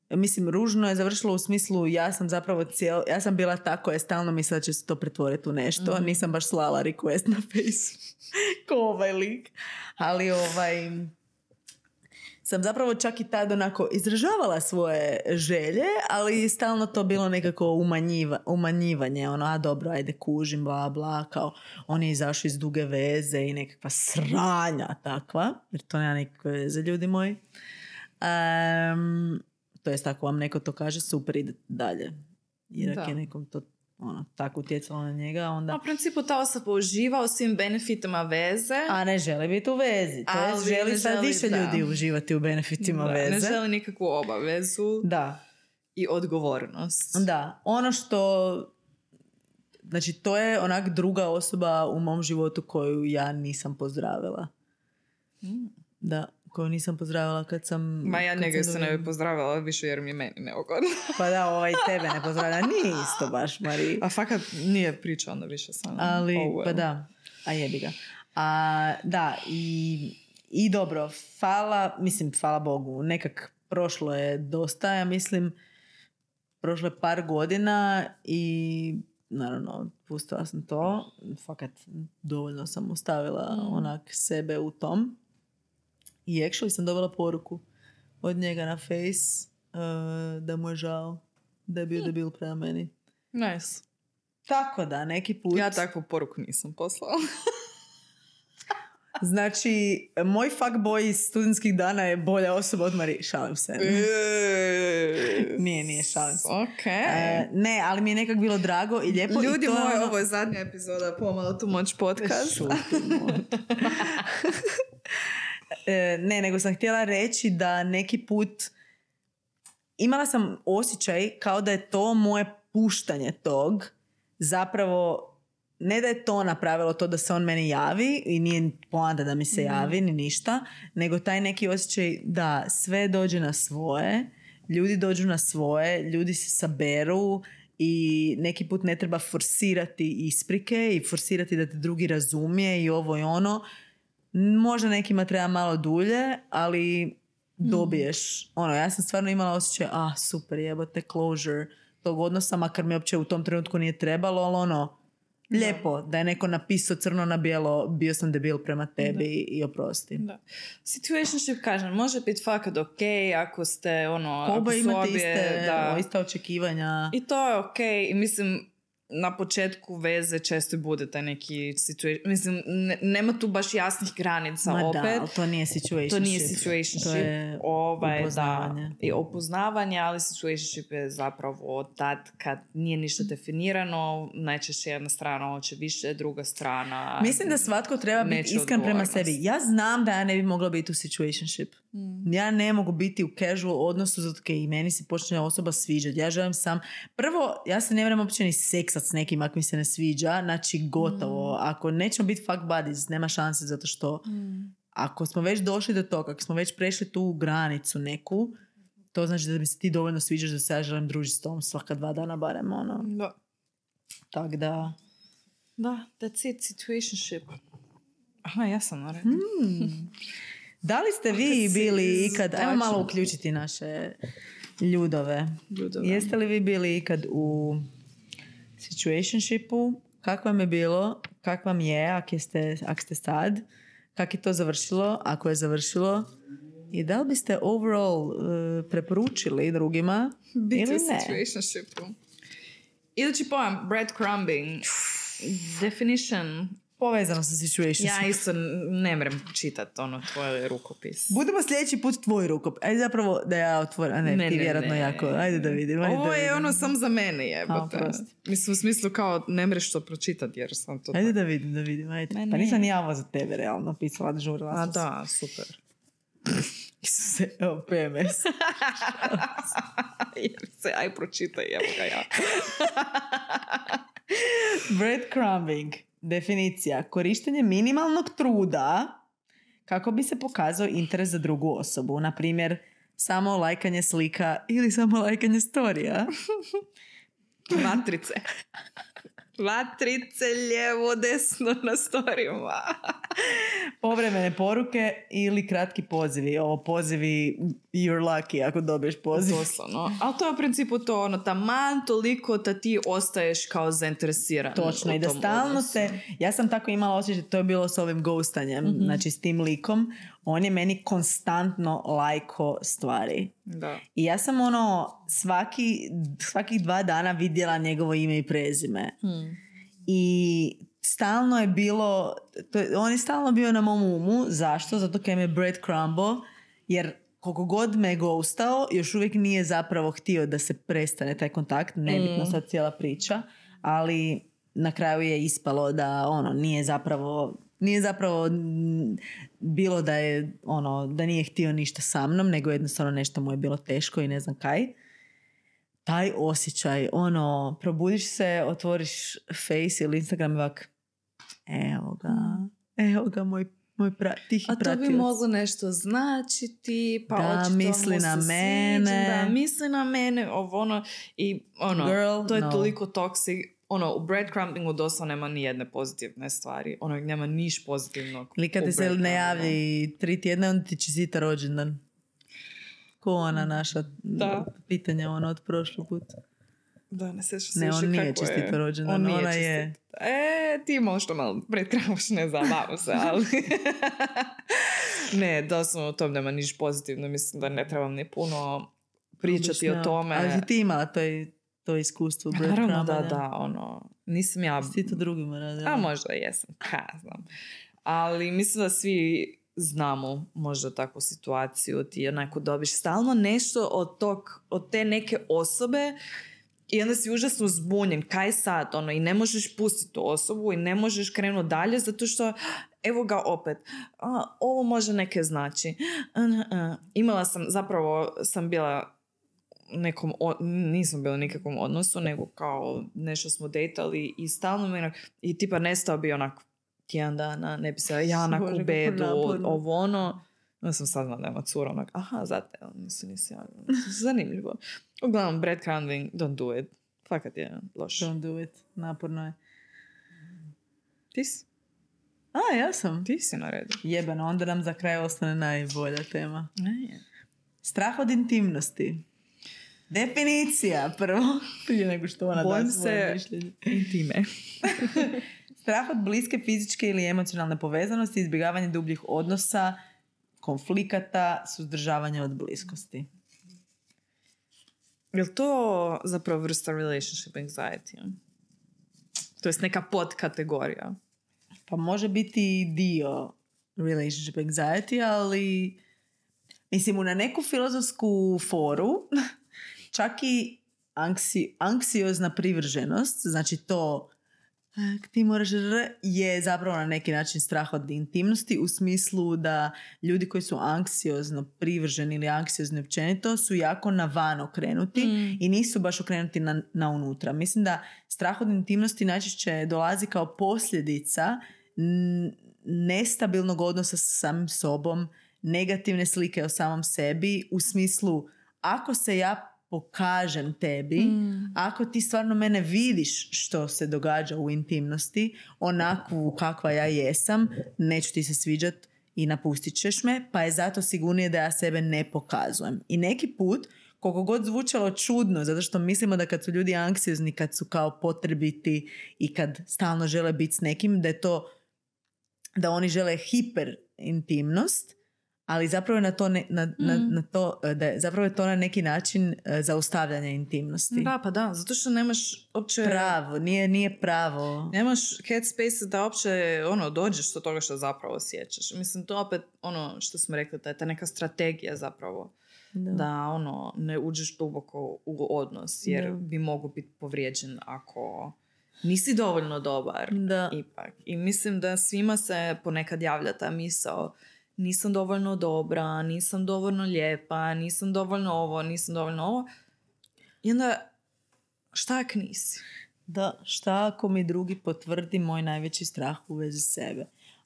mislim, ružno je završilo u smislu ja sam zapravo cijel, ja sam bila tako je stalno mislila da će se to pretvoriti u nešto. Mhm. Nisam baš slala request na Face ko ovaj lik. Ali ovaj sam zapravo čak i tad onako izražavala svoje želje, ali stalno to bilo nekako umanjiva, umanjivanje, ono, a dobro, ajde kužim, bla, bla, kao on je izašao iz duge veze i nekakva sranja takva, jer to nema nikakve veze, ljudi moji. Um, to jest ako vam neko to kaže, super, ide dalje. Jer ako je nekom to ono, tako utjecalo na njega, onda... A u principu ta osoba uživa u svim benefitima veze. A ne želi biti u vezi. To jest želi ne sad želi, više da. ljudi uživati u benefitima Da, veze. Ne želi nikakvu obavezu Da, i odgovornost. da. Ono što... Znači, to je onak druga osoba u mom životu koju ja nisam pozdravila. Mm. Da, koju nisam pozdravila kad sam... Ma ja njega sam se ne bi pozdravila više jer mi je meni neugodno. Pa da, ovaj tebe ne pozdravlja. Nije isto baš, Mari. A fakat nije priča onda više sa. Ali, Oh, well. pa da. A jebi ga. A, da, i, i dobro, hvala, mislim, hvala Bogu, nekak prošlo je dosta, ja mislim, prošlo je par godina i naravno, pustila sam to. Fakat, dovoljno sam ostavila Mm. onak sebe u tom. I actually sam dobila poruku od njega na face uh, da mu je žao da je bio debil prema meni. Nice. Tako da, neki put... Ja takvu poruku nisam poslala. Znači, moj fuckboy iz studentskih dana je bolja osoba od Marije. Šalim se. Nije, nije, šalim se. Ok. E, ne, ali mi je nekak bilo drago i lijepo. Ljudi i to je moji, ono- ovo je zadnja epizoda Pomalo tu moć podcast. E, ne, nego sam htjela reći da neki put imala sam osjećaj kao da je to moje puštanje tog zapravo ne da je to napravilo to da se on meni javi i nije poanta da mi se javi ni ništa, nego taj neki osjećaj da sve dođe na svoje, ljudi dođu na svoje, ljudi se saberu i neki put ne treba forsirati isprike i forsirati da te drugi razumije i ovo i ono. Možda nekima treba malo dulje, ali dobiješ. Ono, ja sam stvarno imala osjećaj, a super, jebote, closure tog odnosa, makar mi uopće u tom trenutku nije trebalo, ali ono, lijepo da je neko napisao crno na bijelo bio sam debil prema tebi i oprosti. Da. Situationship, kažem, može biti fakat ok ako ste, ono, ako Oba imate obje, iste, da. ista očekivanja. I to je ok. I mislim, na početku veze često bude taj neki situation. Mislim, ne- nema tu baš jasnih granica Ma opet. da, ali to nije situationship. To nije situationship. To je ovaj, upoznavanje. Da, i upoznavanje, ali situationship je zapravo tad kad nije ništa definirano, najčešće jedna strana hoće više, druga strana... Mislim da svatko treba biti iskren prema sebi. Ja znam da ja ne bi mogla biti u situationship. Mm. Ja ne mogu biti u casual odnosu zato kaj i meni se počne osoba sviđati. Ja želim sam... Prvo, ja se ne vrem uopće ni seksat s nekim ako mi se ne sviđa. Znači, gotovo. Mm. Ako nećemo biti fuck buddies, nema šanse zato što ako smo već došli do toga, ako smo već prešli tu granicu neku, to znači da mi se ti dovoljno sviđaš da se ja želim družiti s tom svaka dva dana barem, ono. Da. Tak da... Da, that's it, situationship. Aha, ja sam na redu. Hmm. Da li ste vi bili ikad, ajmo malo uključiti naše ljudove. Ljudove. Jeste li vi bili ikad u situationshipu? Kako vam je bilo? Kako vam je, ako ste, ak ste sad? Kako je to završilo? Ako je završilo? I da li biste overall eh, preporučili drugima Biti ili u ne? situationshipu. Idući pojam, breadcrumbing. Definition. Povezano sa situationship. Ja isto ne mrem čitat ono tvoj rukopis. Budemo sljedeći put tvoj rukop. Ajde zapravo da ja otvorim. A ne, Ne, ti ne, vjerojatno ne. jako. Ajde da vidim. Ajde Ovo da je vidim. ono sam za mene jebote. Mislim u smislu kao ne mreš to pročitat jer sam to... Ajde da vidim, da vidim. Ajde. Ma Pa nisam ni ja ovo za tebe realno pisala, žurila A da, super. Isuse, evo PMS. Se, aj pročitaj, evo ga ja. Breadcrumbing. Definicija. Korištenje minimalnog truda kako bi se pokazao interes za drugu osobu. Na primjer, samo lajkanje slika ili samo lajkanje storija. Matrice. Matrice lijevo, desno na storijama. Povremene poruke ili kratki pozivi. Ovo pozivi you're lucky ako dobiješ poziv. Doslovno. Ali to je u principu to ono, taman toliko da ti ostaješ kao zainteresiran. Točno, i da stalno odnosu. se, ja sam tako imala osjećaj, to je bilo s ovim ghostanjem, Mhm. znači s tim likom, on je meni konstantno lajko stvari. Da. I ja sam ono, svaki, svakih dva dana vidjela njegovo ime i prezime. Hmm. I stalno je bilo, to, je- on je stalno bio na mom umu. Zašto? Zato kaj me breadcrumbo, jer koliko god me je ghostao, još uvijek nije zapravo htio da se prestane taj kontakt, nebitno Mm. sad cijela priča, ali na kraju je ispalo da ono nije zapravo nije zapravo bilo da je ono da nije htio ništa sa mnom nego jednostavno nešto mu je bilo teško i ne znam kaj taj osjećaj ono probudiš se otvoriš face ili Instagram i ovak evo ga evo ga moj, moj pra, tihi A to bi moglo nešto značiti, pa Da, očito misli mu se na sviđa, mene. Da, misli na mene, ovo ono, i ono, Girl, to je no. toliko toxic. Ono, u breadcrumbingu doslovno nema ni jedne pozitivne stvari. Ono, nema niš pozitivnog. Ili kad ti se ne javi tri tjedna, onda ti čestita rođendan. Ko ona naša Da. pitanja ona od prošlog puta. Da, ne sjećam se Ne, on nije čestito rođendan, On ona je-. E, ti možda malo predkravaš, ne zabavam se, ali... ne, doslovno u tom nema niš pozitivno. Mislim da ne trebam ni puno pričati o Obično. tome. Ali ti imala to, to iskustvo Naravno da, da, ono, nisam ja... Si ti to drugima radila? A možda jesam, ka znam. Ali mislim da svi znamo možda takvu situaciju, ti onako dobiš stalno nešto od, tog, od te neke osobe i onda si užasno zbunjen, kaj sad, ono, i ne možeš pustiti tu osobu i ne možeš krenuti dalje zato što, evo ga opet, a, ovo može neke znači. Imala sam, zapravo sam bila nekom, o- nisam bila u nikakvom odnosu, nego kao nešto smo dejtali i stalno mi i tipa nestao bi onak tjedan dana, ne bi se Janak Bože, u kako bedu, naporno. ovo ono. Onda sam saznala da ima cura, onak, aha, zato nisi, nisi. Zanimljivo. Uglavnom, breadcrumbing, don't do it. Fakat je loš. Don't do it. Naporno je. Ti si, A, ja sam. ti si na redu. Jebeno, onda nam za kraj ostane najbolja tema. Ne. Strah od intimnosti. Definicija prvo, prije nego što ona Bojim da svoje se- mišljenje. Intime. Strah od bliske fizičke ili emocionalne povezanosti, izbjegavanje dubljih odnosa, konflikata, suzdržavanje od bliskosti. Je li to zapravo vrsta relationship anxiety? To jest neka podkategorija. Pa može biti dio relationship anxiety, ali mislim, na neku filozofsku foru, čak i anksi, anksiozna privrženost, znači to "Ak ti moraš r", je zapravo na neki način strah od intimnosti u smislu da ljudi koji su anksiozno privrženi ili anksiozni općenito su jako na van okrenuti Mm. i nisu baš okrenuti na, na unutra. Mislim da strah od intimnosti najčešće dolazi kao posljedica nestabilnog odnosa sa samim sobom, negativne slike o samom sebi u smislu ako se ja pokažem tebi, Mm. ako ti stvarno mene vidiš što se događa u intimnosti, onakvu kakva ja jesam, neću ti se sviđat i napustit ćeš me, pa je zato sigurnije da ja sebe ne pokazujem. I neki put, koliko god zvučalo čudno, zato što mislimo da kad su ljudi anksiozni, kad su kao potrebiti i kad stalno žele biti s nekim, da je to da oni žele hiper intimnost, ali zapravo je na to, ne, na, na, Mm. na to e, da je, zapravo je to na neki način e, zaustavljanje intimnosti. Da, pa da, zato što nemaš uopće... Pravo, nije, nije pravo. Nemaš headspace da uopće ono, dođeš do toga što zapravo osjećaš. Mislim, to opet ono što smo rekli, da je ta neka strategija zapravo. Da. Da ono, ne uđeš duboko u odnos, jer Da. bi mogu biti povrijeđen ako nisi dovoljno dobar. Da. Ipak. I mislim da svima se ponekad javlja ta misao nisam dovoljno dobra, nisam dovoljno lijepa, nisam dovoljno ovo, nisam dovoljno ovo. I onda, šta ak nisi? Da, šta ako mi drugi potvrdi moj najveći strah u vezi sebe?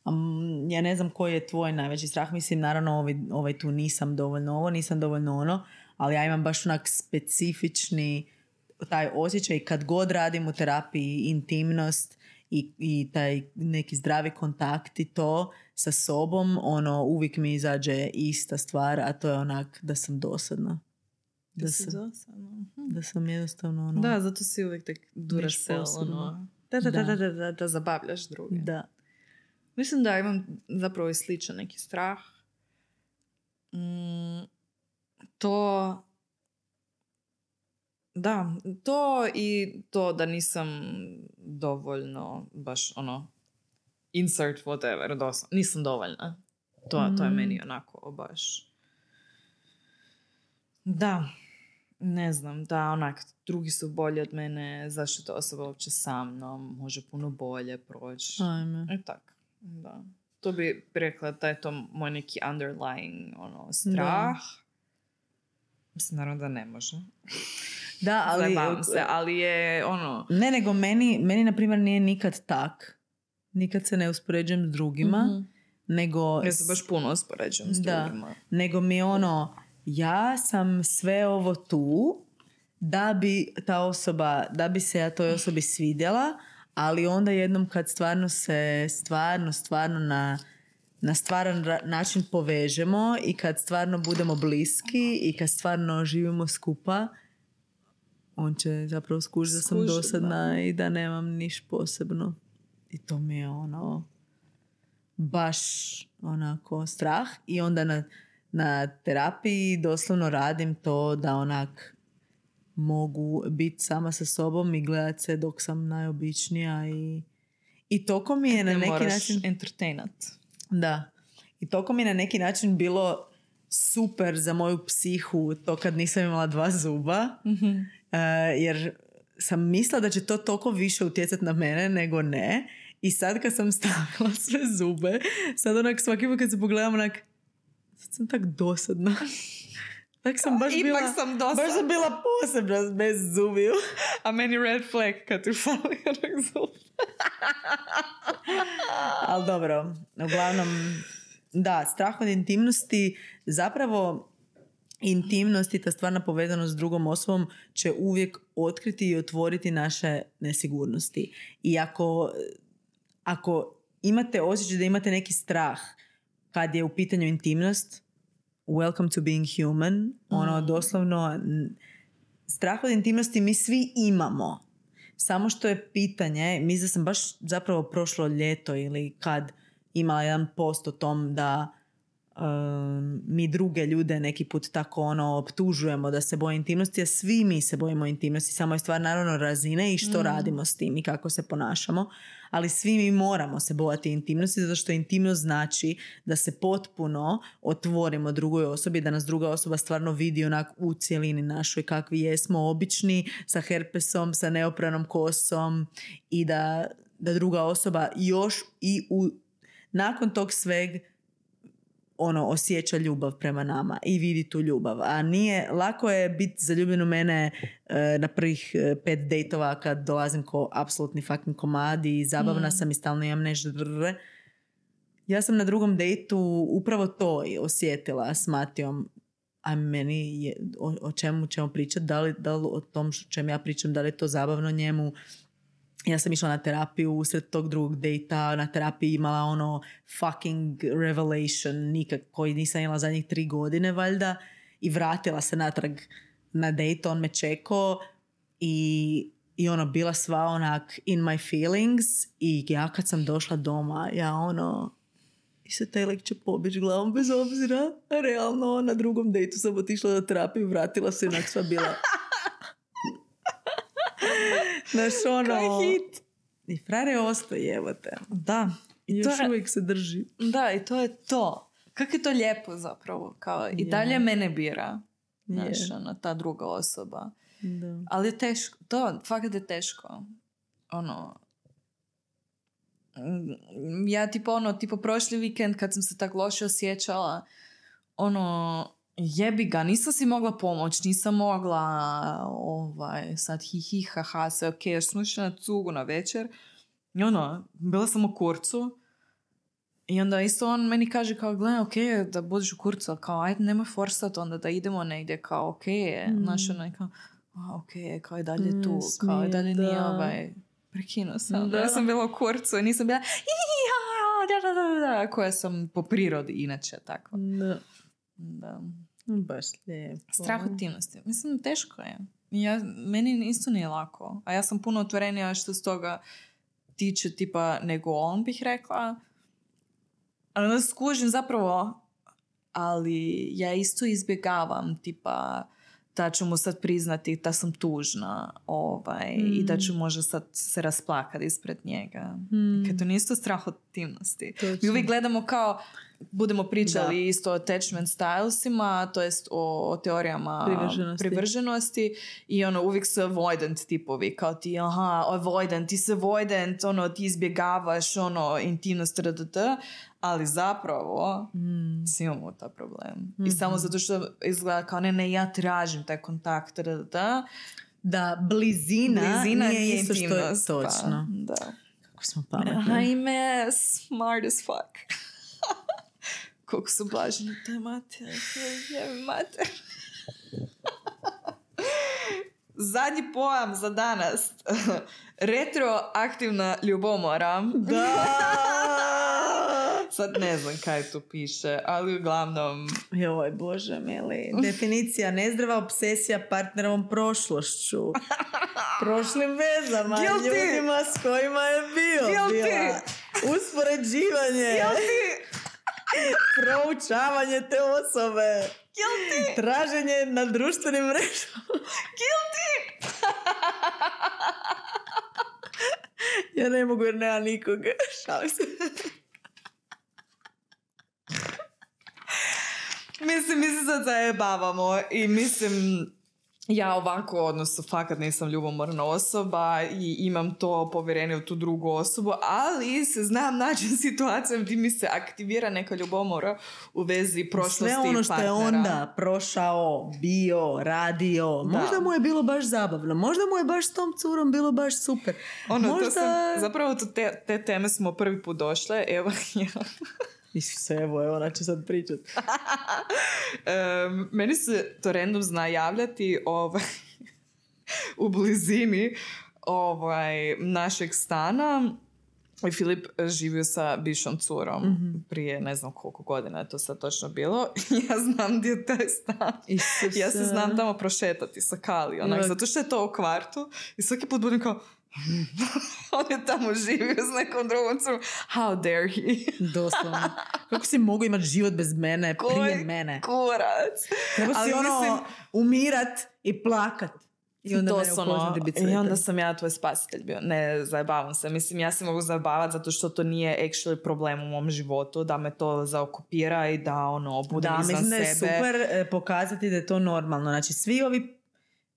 Mm, ja ne znam koji je tvoj najveći strah, mislim naravno ovaj, ovaj tu nisam dovoljno ovo, nisam dovoljno ono, ali ja imam baš onak specifični taj osjećaj kad god radim u terapiji intimnost i, i taj neki zdravi kontakt i to sa sobom, ono uvijek mi izađe ista stvar, a to je onak da sam dosadna. Da si sam, dosadna. Mhm. da sam jednostavno ono... Da, zato si uvijek tak posebno. ono. Da, da, da, Da. da, da, da, da zabavljaš druge. da. Mislim da imam zapravo i sličan neki strah. Mm, to... Da, to i to da nisam dovoljno baš ono insert whatever, doslovno. Nisam dovoljna. To, to je Mm. meni onako baš... Da, ne znam, da onak, drugi su bolji od mene, zašto ta osoba uopće sa mnom, može puno bolje proći. Ajme. E tak, da. To bi rekla da je to moj neki underlying ono, strah. Mislim, naravno da ne može. Da, ali... Se, ali je ono... Ne, nego meni, meni na primjer nije nikad tak. Nikad se ne uspoređujem s drugima, Mhm. nego... Ja se baš puno uspoređujem s Da. drugima. Nego mi je ono, ja sam sve ovo tu da bi ta osoba, da bi se ja toj osobi svidjela, ali onda jednom kad stvarno se, stvarno, stvarno na, na stvaran ra- način povežemo i kad stvarno budemo bliski i kad stvarno živimo skupa, on će zapravo skužiti da sam dosadna i da nemam niš posebno. I to mi je ono baš onako strah i onda na, na terapiji doslovno radim to da onak mogu biti sama sa sobom i gledat se dok sam najobičnija i, i toko mi je na Ne neki moraš način entertainat. da. I toko mi je na neki način bilo super za moju psihu to kad nisam imala dva zuba. E, jer sam mislila da će to toliko više utjecati na mene nego ne. I sad kad sam stavila sve zube, sad onak svaki put kad se pogledam onak, sad sam tak dosadna. Tak sam baš Ipak bila, sam baš dosadna. sam bila posebna bez zubiju. A meni red flag kad ti fali onak zub. Ali dobro, uglavnom, da, strah od intimnosti, zapravo intimnost i ta stvarna povezanost s drugom osobom će uvijek otkriti i otvoriti naše nesigurnosti. I ako, ako imate osjećaj da imate neki strah kad je u pitanju intimnost, welcome to being human, ono doslovno n- strah od intimnosti mi svi imamo. Samo što je pitanje, mislim da sam baš zapravo prošlo ljeto ili kad imala jedan post o tom da um, mi druge ljude neki put tako ono optužujemo da se boje intimnosti, a svi mi se bojimo intimnosti, samo je stvar naravno razine i što radimo s tim i kako se ponašamo, ali svi mi moramo se bojati intimnosti zato što intimnost znači da se potpuno otvorimo drugoj osobi, da nas druga osoba stvarno vidi onak u cijelini našoj kakvi jesmo, obični, sa herpesom, sa neopranom kosom i da, da druga osoba još i u, nakon tog sveg ono osjeća ljubav prema nama i vidi tu ljubav. A nije, lako je biti zaljubljen u mene e, na prvih e, pet dejtova kad dolazim ko apsolutni fucking komadi i zabavna sam i stalno imam nešto drre. Ja sam na drugom dejtu upravo to osjetila s Matijom. A meni je, o, o čemu ćemo pričati, da li, da li o tom o čem ja pričam, da li je to zabavno njemu, ja sam išla na terapiju usred tog drugog dejta, na terapiji imala ono fucking revelation nikak, koji nisam imala zadnjih tri godine valjda i vratila se natrag na dejt, on me čekao i, i ono bila sva onak in my feelings i ja kad sam došla doma ja ono i se taj lik će pobjeći glavom bez obzira. Realno, na drugom dejtu sam otišla na terapiju, vratila se onak sva bila Znaš, ono... hit. I frare ostaje, evo te. Da. I to još je- uvijek se drži. Da, i to je to. Kako je to lijepo zapravo. Kao, I Je. dalje mene bira. Znaš, ono, ta druga osoba. Da. Ali je teško. To, fakat je teško. Ono... mm, Ja tipo ono, tipo prošli vikend kad sam se tak loše osjećala, ono, jebi ga, nisam si mogla pomoć, nisam mogla ovaj, sad hi hi ha ha sve ok, još smo išli na cugu na večer i ono, bila sam u kurcu i onda isto on meni kaže kao, gledaj, ok, je da budeš u kurcu, ali kao, ajde, nemoj forsat onda da idemo negdje, kao, ok, je, Mm. znaš, ono, i kao, a, ok, je, kao i dalje Ne tu, kao i smije, dalje nije da. ovaj, prekinuo sam, Da. ja sam bila u kurcu i nisam bila, "Iha, da, da, da, da", koja sam po prirodi inače tako. Da. Da. Baš lijepo. Strah od timnosti. Mislim, teško je. Ja, meni isto nije lako. A ja sam puno otvorenija što s toga tiče tipa nego on bih rekla. Ali onda skužim zapravo, ali ja isto izbjegavam tipa da ću mu sad priznati da sam tužna ovaj, i da ću možda sad se rasplakati ispred njega. Mm. Kad to nije isto strah od timnosti. Mi uvijek gledamo kao, budemo pričali Da. isto o attachment stylesima, to jest o, o teorijama Privrženosti. privrženosti i ono uvijek su avoidant tipovi, kao ti aha, avoidant, ti si avoidant, ono ti izbjegavaš ono intimnost, rdd, ali zapravo Mm. svi imamo taj problem. I samo zato što izgleda kao ne, ne, ja tražim taj kontakt, rdd, Da, blizina, blizina nije isto što je pa, točno. da. Kako smo pametni. Ajme, smart as fuck. Koliko su blaženi te mate. Jebi mater. Zadnji pojam za danas. Retroaktivna ljubomora. Da! Sad ne znam kaj tu piše, ali uglavnom... Joj, bože mili. Definicija nezdrava obsesija partnerovom prošlošću. Prošlim vezama. Guilty! Ljudima s kojima je bio. Guilty! Bila. Uspoređivanje. Proučavanje te osobe. Guilty! Traženje na društvenim mrežama. Guilty! Ja ne mogu jer nema nikoga. Šalim se. Mislim, mi se sad zajebavamo i mislim, ja ovako, odnosno, fakat nisam ljubomorna osoba i imam to povjerenje u tu drugu osobu, ali se znam naći u situacijama gdje mi se aktivira neka ljubomora u vezi prošlosti Sve ono što je onda prošao, bio, radio. Da. Možda mu je bilo baš zabavno. Možda mu je baš s tom curom bilo baš super. Ono, Možda... to sam, zapravo te, te teme smo prvi put došle, evo ja. Isuse, evo, evo, ona će sad pričat. Em, meni se to random zna javljati ovaj, u blizini ovaj, našeg stana i Filip živio sa bivšom curom Mhm. prije ne znam koliko godina je to sad točno bilo. Ja znam gdje je taj stan. Ja se znam tamo prošetati sa Kali, onak, zato što je to u kvartu i svaki put budem kao on je tamo živio s nekom drugom curom. How dare he? Doslovno. Kako si mogu imati život bez mene, prije Koji mene? Kurac. Treba si ono mislim- umirat i plakat. I onda Doslovno. I onda sam ja tvoj spasitelj bio. Ne, zajebavam se. Mislim, ja se mogu zajebavati zato što to nije actually problem u mom životu, da me to zaokupira i da ono, budem Da, izvan mislim da je sebe. super e, pokazati da je to normalno. Znači, svi ovi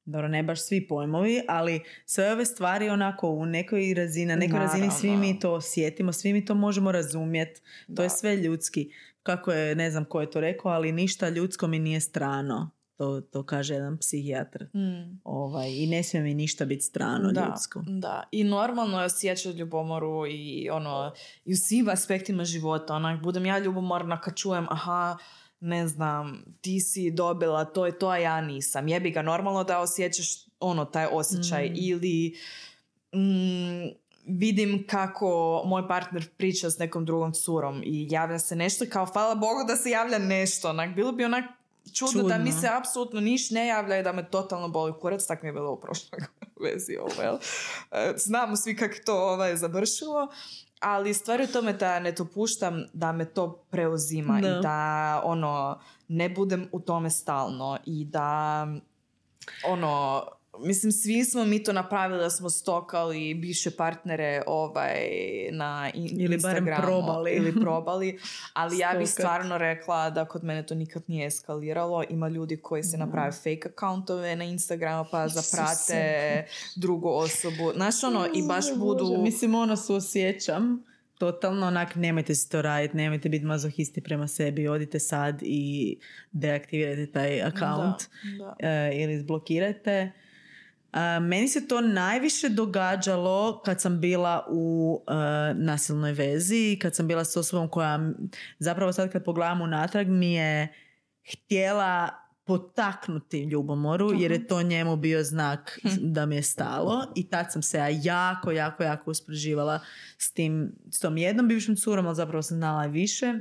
dobro, ne baš svi pojmovi, ali sve ove stvari onako u nekoj razini, na nekoj razini svi mi to osjetimo, svi mi to možemo razumjeti. To Da. je sve ljudski. Kako je, ne znam ko je to rekao, ali ništa ljudsko mi nije strano. To, to kaže jedan psihijatar. Mm. Ovaj, I ne smije mi ništa biti strano da, ljudsko. Da, i normalno je osjećati ljubomoru i ono, i u svim aspektima života, onak, budem ja ljubomorna kad čujem, aha, ne znam, ti si dobila to i to, a ja nisam. Jebi ga normalno da osjećaš ono, taj osjećaj Mm. ili mm, vidim kako moj partner priča s nekom drugom curom i javlja se nešto kao hvala Bogu da se javlja nešto, onak, bilo bi onak čudno, da mi Čudno. se apsolutno niš ne javlja i da me totalno boli kurac, tak mi je bilo u prošloj vezi ovo, jel? E, Znamo svi kako je to ovaj, završilo, ali stvar je u tome da ne dopuštam da me to preuzima Da. i da ono, ne budem u tome stalno i da ono, mislim svi smo mi to napravili da smo stokali bivše partnere ovaj, na in- Ili barem Instagramu probali. ili probali, ali ja bih stvarno rekla da kod mene to nikad nije eskaliralo. Ima ljudi koji se naprave fake accountove na Instagramu pa zaprate drugu osobu. Znaš ono, i baš budu... Bože, Mislim, ono suosjećam. Totalno, onak, nemojte si to raditi, nemojte biti mazohisti prema sebi, odite sad i deaktivirajte taj account Da, da. e, ili izblokirajte. Meni se to najviše događalo kad sam bila u e, nasilnoj vezi i kad sam bila s osobom koja zapravo sad kad pogledam unatrag mi je htjela potaknuti ljubomoru jer je to njemu bio znak da mi je stalo. I tad sam se ja jako, jako, jako uspreživala s tim, s tom jednom bivšom curom, ali zapravo sam znala i više.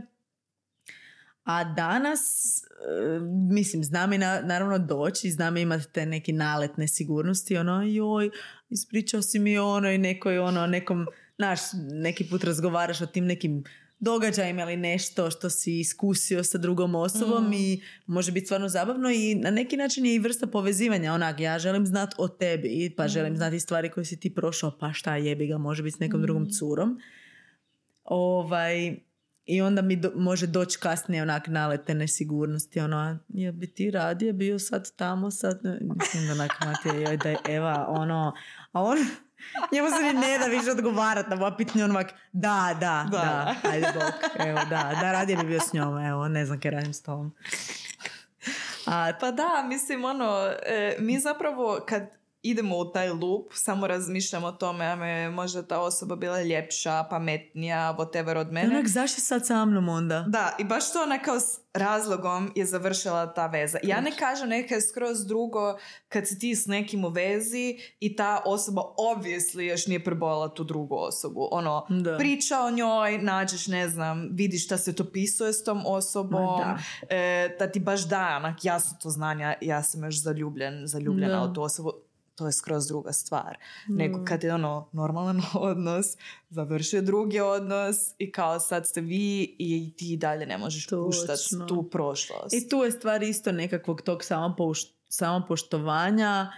A danas, e, mislim, znam i na, naravno doći, znam imati te neki nalet nesigurnosti, ono, joj, ispričao si mi ono i nekoj, ono, nekom, znaš, neki put razgovaraš o tim nekim događajima ili nešto što si iskusio sa drugom osobom Mm. i može biti stvarno zabavno i na neki način je i vrsta povezivanja, onak, ja želim znat o tebi, pa želim znati stvari koje si ti prošao, pa šta jebi ga, može biti s nekom drugom curom. Ovaj, i onda mi do- može doći kasnije onak nalete nesigurnosti, ono, a je bi ti radije bio sad tamo, sad, mislim da onak, Matija, joj da je Eva, ono, a on, njemu se ni ne da više odgovarat na moja pitanja, on ovak, da, da, Da. da, ajde bok, evo, da, da, radije bi bio s njom, evo, ne znam kaj radim s tobom. A, Pa da, mislim ono, e, mi zapravo kad idemo u taj loop, samo razmišljamo o tome, a me možda ta osoba bila ljepša, pametnija, whatever od mene. onak, zašto sad sa mnom onda? Da, i baš to ona kao s razlogom je završila ta veza. Ja ne kažem neka je skroz drugo kad si ti s nekim u vezi i ta osoba obviously još nije prebola tu drugu osobu. Ono, Da. priča o njoj, nađeš, ne znam, vidiš šta se to pisuje s tom osobom, da. e, da ti baš da onak jasno to znanja, ja sam još zaljubljen, zaljubljena Da. u tu osobu. To je skroz druga stvar. Nego kad je ono normalan odnos, završio drugi odnos i kao sad ste vi i ti i dalje ne možeš puštati Točno. tu prošlost. I tu je stvar isto nekakvog tog samopoštovanja,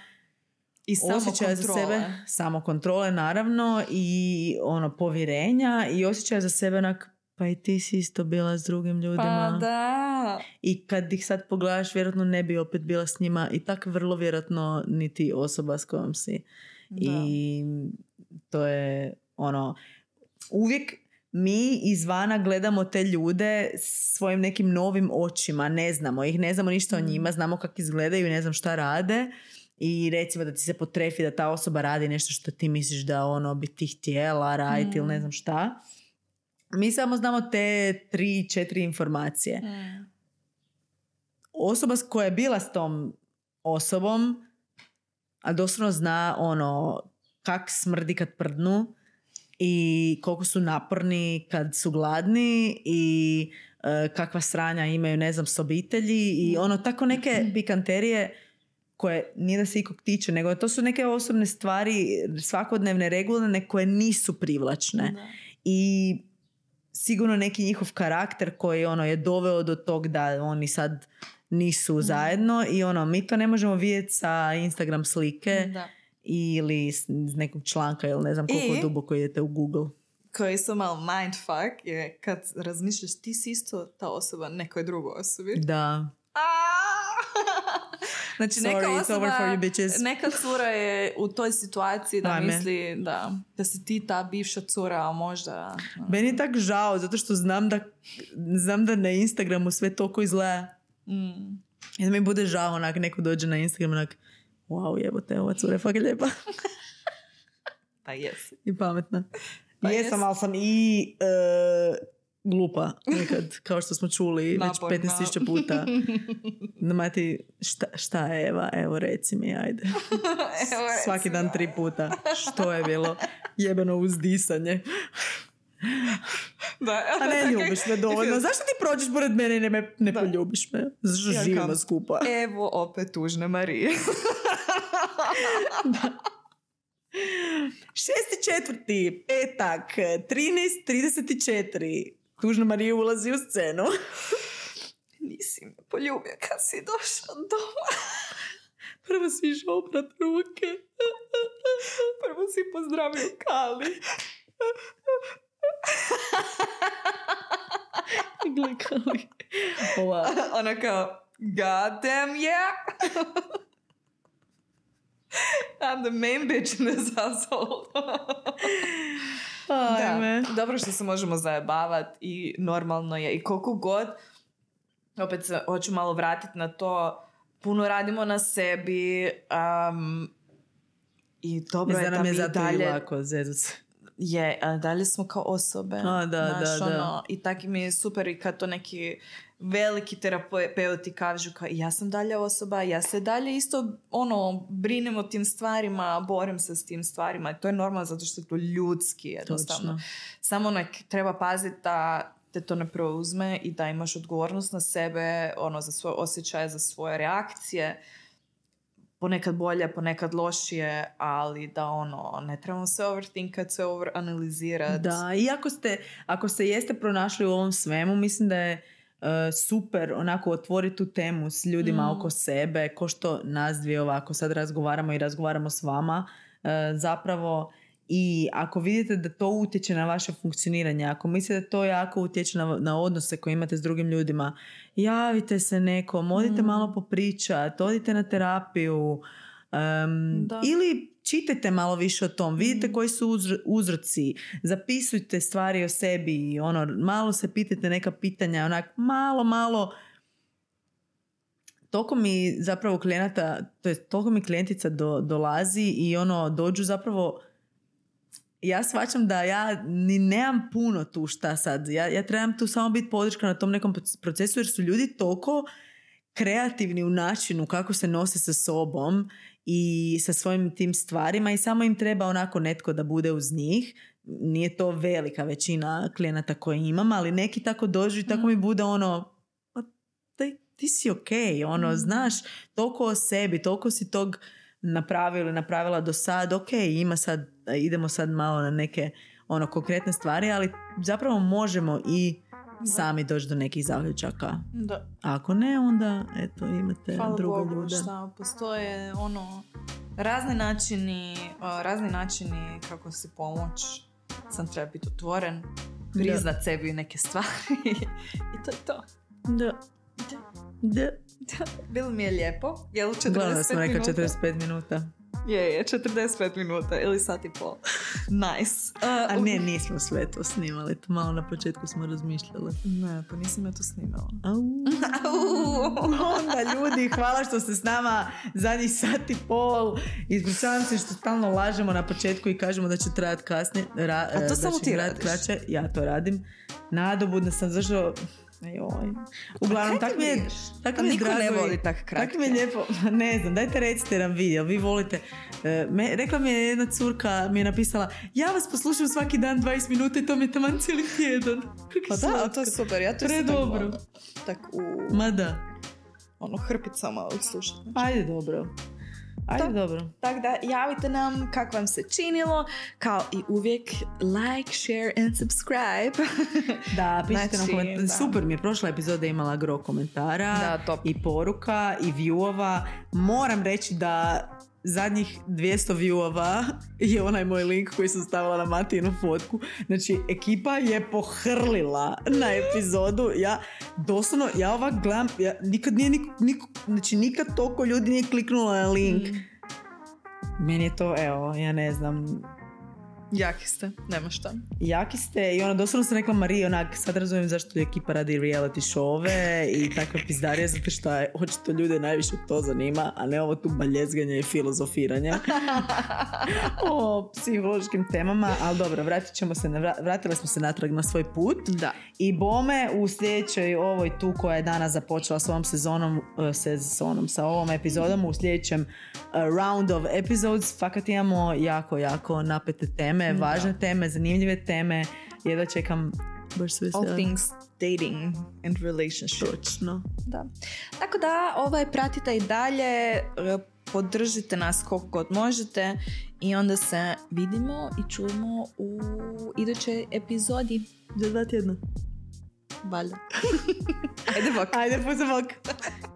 I osjećaja za sebe, samokontrole naravno i ono povjerenja i osjećaja za sebe onak pa i ti si isto bila s drugim ljudima. Pa da. I kad ih sad pogledaš, vjerojatno ne bi opet bila s njima i tak vrlo vjerojatno niti osoba s kojom si. I to je ono, uvijek mi izvana gledamo te ljude svojim nekim novim očima, ne znamo ih, ne znamo ništa o njima, znamo kako izgledaju, ne znam šta rade i recimo da ti se potrefi da ta osoba radi nešto što ti misliš da ono bi ti htjela raditi ili ne znam šta. Mi samo znamo te tri, četiri informacije Mm. osoba koja je bila s tom osobom, a doslovno zna ono kak smrdi kad prdnu i koliko su naporni kad su gladni i e, kakva sranja imaju, ne znam, s obitelji i ono, tako neke pikanterije koje nije da se ikog tiče, nego to su neke osobne stvari, svakodnevne, regularne, koje nisu privlačne. Da. I sigurno neki njihov karakter koji ono je doveo do tog da oni sad nisu zajedno i ono, mi to ne možemo vidjeti sa Instagram slike Da. ili s nekog članka ili ne znam koliko I- duboko idete u Google. Koji isto malo mindfuck je kad razmišljaš ti si isto ta osoba nekoj drugoj osobi. Da. znači Sorry, neka it's osoba, over for you bitches. neka cura je u toj situaciji da Ajme. misli da, da si ti ta bivša cura, a možda... Meni je tak žao, zato što znam da, znam da na Instagramu sve toliko izgleda. Mm. I da mi bude žao, onak, neko dođe na Instagram, onak, wow, jebote, ova cura je fakt lijepa Pa jesi. i pametna. Pa Jesam, jes. ali sam i e, glupa nekad, kao što smo čuli već Naporna. 15.000 puta. Da mati, šta, šta je Eva? Evo reci mi, ajde. Evo, Svaki dan tri puta. Što je bilo? Jebeno uzdisanje. Da, A ne ljubiš me dovoljno. Zašto ti prođeš pored mene i ne, me, ne Da. poljubiš me? Zašto Ja živimo kam- skupa? Evo opet tužne Marije. Šesti četvrti, petak, 13.34. Tužna Marija ulazi u scenu. Nisi me poljubio kad si došao doma. Prvo si išao oprat ruke. Prvo si pozdravio Kali. Glikali. Ova. Ona kao, god damn yeah. I'm the main bitch in this household. Ajme. Da, dobro što se možemo zajebavati i normalno je. I koliko god, opet se hoću malo vratiti na to, puno radimo na sebi um, i dobro je da da nam je mi zato i dalje lako je, a dalje smo kao osobe. A, da, Znaš, da, da. ono, I taki mi je super i kad to neki veliki terapeuti kažu kao ja sam dalje osoba, ja se dalje isto ono, brinem o tim stvarima, borim se s tim stvarima. To je normalno zato što je to ljudski jednostavno. Točno. Samo nek treba paziti da te to ne preuzme i da imaš odgovornost na sebe, ono, za svoje osjećaje, za svoje reakcije. Ponekad bolje, ponekad lošije, ali da ono, ne trebamo sve overthinkat, sve overanalizirat. Da, i ako ste, ako se jeste pronašli u ovom svemu, mislim da je super onako otvoriti tu temu s ljudima Mm. oko sebe, ko što nas dvije ovako sad razgovaramo i razgovaramo s vama, e, zapravo i ako vidite da to utječe na vaše funkcioniranje, ako mislite da to jako utječe na, na odnose koje imate s drugim ljudima, javite se nekom, odite Mm. malo popričat, odite na terapiju, Da. ili čitajte malo više o tom, vidite Mm. koji su uzro- uzroci, zapisujte stvari o sebi i ono, malo se pitajte neka pitanja, onak malo, malo toliko mi zapravo klijenata, to je toliko mi klijentica do, dolazi i ono, dođu zapravo ja shvaćam da ja ni nemam puno tu šta sad. Ja, ja trebam tu samo biti podrška na tom nekom procesu jer su ljudi toliko kreativni u načinu kako se nose sa sobom i sa svojim tim stvarima i samo im treba onako netko da bude uz njih. Nije to velika većina klijenata koje imam, ali neki tako dođu i tako mi bude ono "Pa, ti, ti si ok, ono, Mm. znaš, toliko o sebi, toliko si tog napravila ili napravila do sad, ok, ima sad, idemo sad malo na neke ono konkretne stvari, ali zapravo možemo i sami doći do nekih zaključaka. Da. Ako ne, onda eto, imate Hvala druge Bogu ljude. šta postoje ono razni načini, razni načini kako si pomoć. Sam treba biti otvoren, priznat sebi neke stvari i to je to. Da. Da. Bilo mi je lijepo. Je li 45 Gledala smo neka minuta? 45 minuta. Je, je, 45 minuta ili sat i pol. Nice. A ne, nismo sve to snimali. To malo na početku smo razmišljali. Ne, pa nisam ja to snimala. Au. Onda ljudi, hvala što ste s nama zadnjih sat i pol. Ispričavam se što stalno lažemo na početku i kažemo da će trajati kasnije. Ra, A to da samo ti radiš. kraće. Ja to radim. Nadobudna sam zašto Joj. Uglavnom, Kaj tak ti mi je, tak mi je niko ne drago voli tak kratke. Tak mi je lijepo, ne znam, dajte recite nam video, vi volite. E, me, rekla mi je jedna curka, mi je napisala, ja vas poslušam svaki dan 20 minuta i to mi je taman cijeli tjedan. Pa da, ali to je super. Ja to Predobro. Tak u Ma da, ono hrpicama ih slušati. ajde dobro. Ajde Da. dobro. Tako da javite nam kako vam se činilo. Kao i uvijek like, share and subscribe. Da, pišite nam Znači, komentar. da. Super mi je, prošla epizoda imala gro komentara Da, top. i poruka i viewova. Moram reći da zadnjih 200 viewova je onaj moj link koji sam stavila na Matinu fotku. Znači, ekipa je pohrlila na epizodu. Ja, doslovno, ja ovak gledam, ja, nikad nije niko, niko, znači nikad toliko ljudi nije kliknulo na link. Mm. Meni je to, evo, ja ne znam, Jaki ste, nema šta. Jaki ste i ona doslovno sam rekla Mariji onak sad razumijem zašto ekipa radi reality showove i takve pizdarije zato što je očito ljude najviše to zanima a ne ovo tu baljezganje i filozofiranje o psihološkim temama ali dobro vratit ćemo se na, vra- vratile smo se natrag na svoj put Da. i bome u sljedećoj ovoj tu koja je danas započela s ovom sezonom, e, sezonom sa ovom epizodom u sljedećem e, round of episodes fakat imamo jako, jako napete teme, Da. važne teme, zanimljive teme. Jedva čekam baš sve All things dating and relationship. Točno. Da. Tako da, ovaj, pratite i dalje, e, podržite nas koliko god možete i onda se vidimo i čujemo u idućoj epizodi. Za dva tjedna. Valjda. Ajde, bok. Ajde, pozdrav.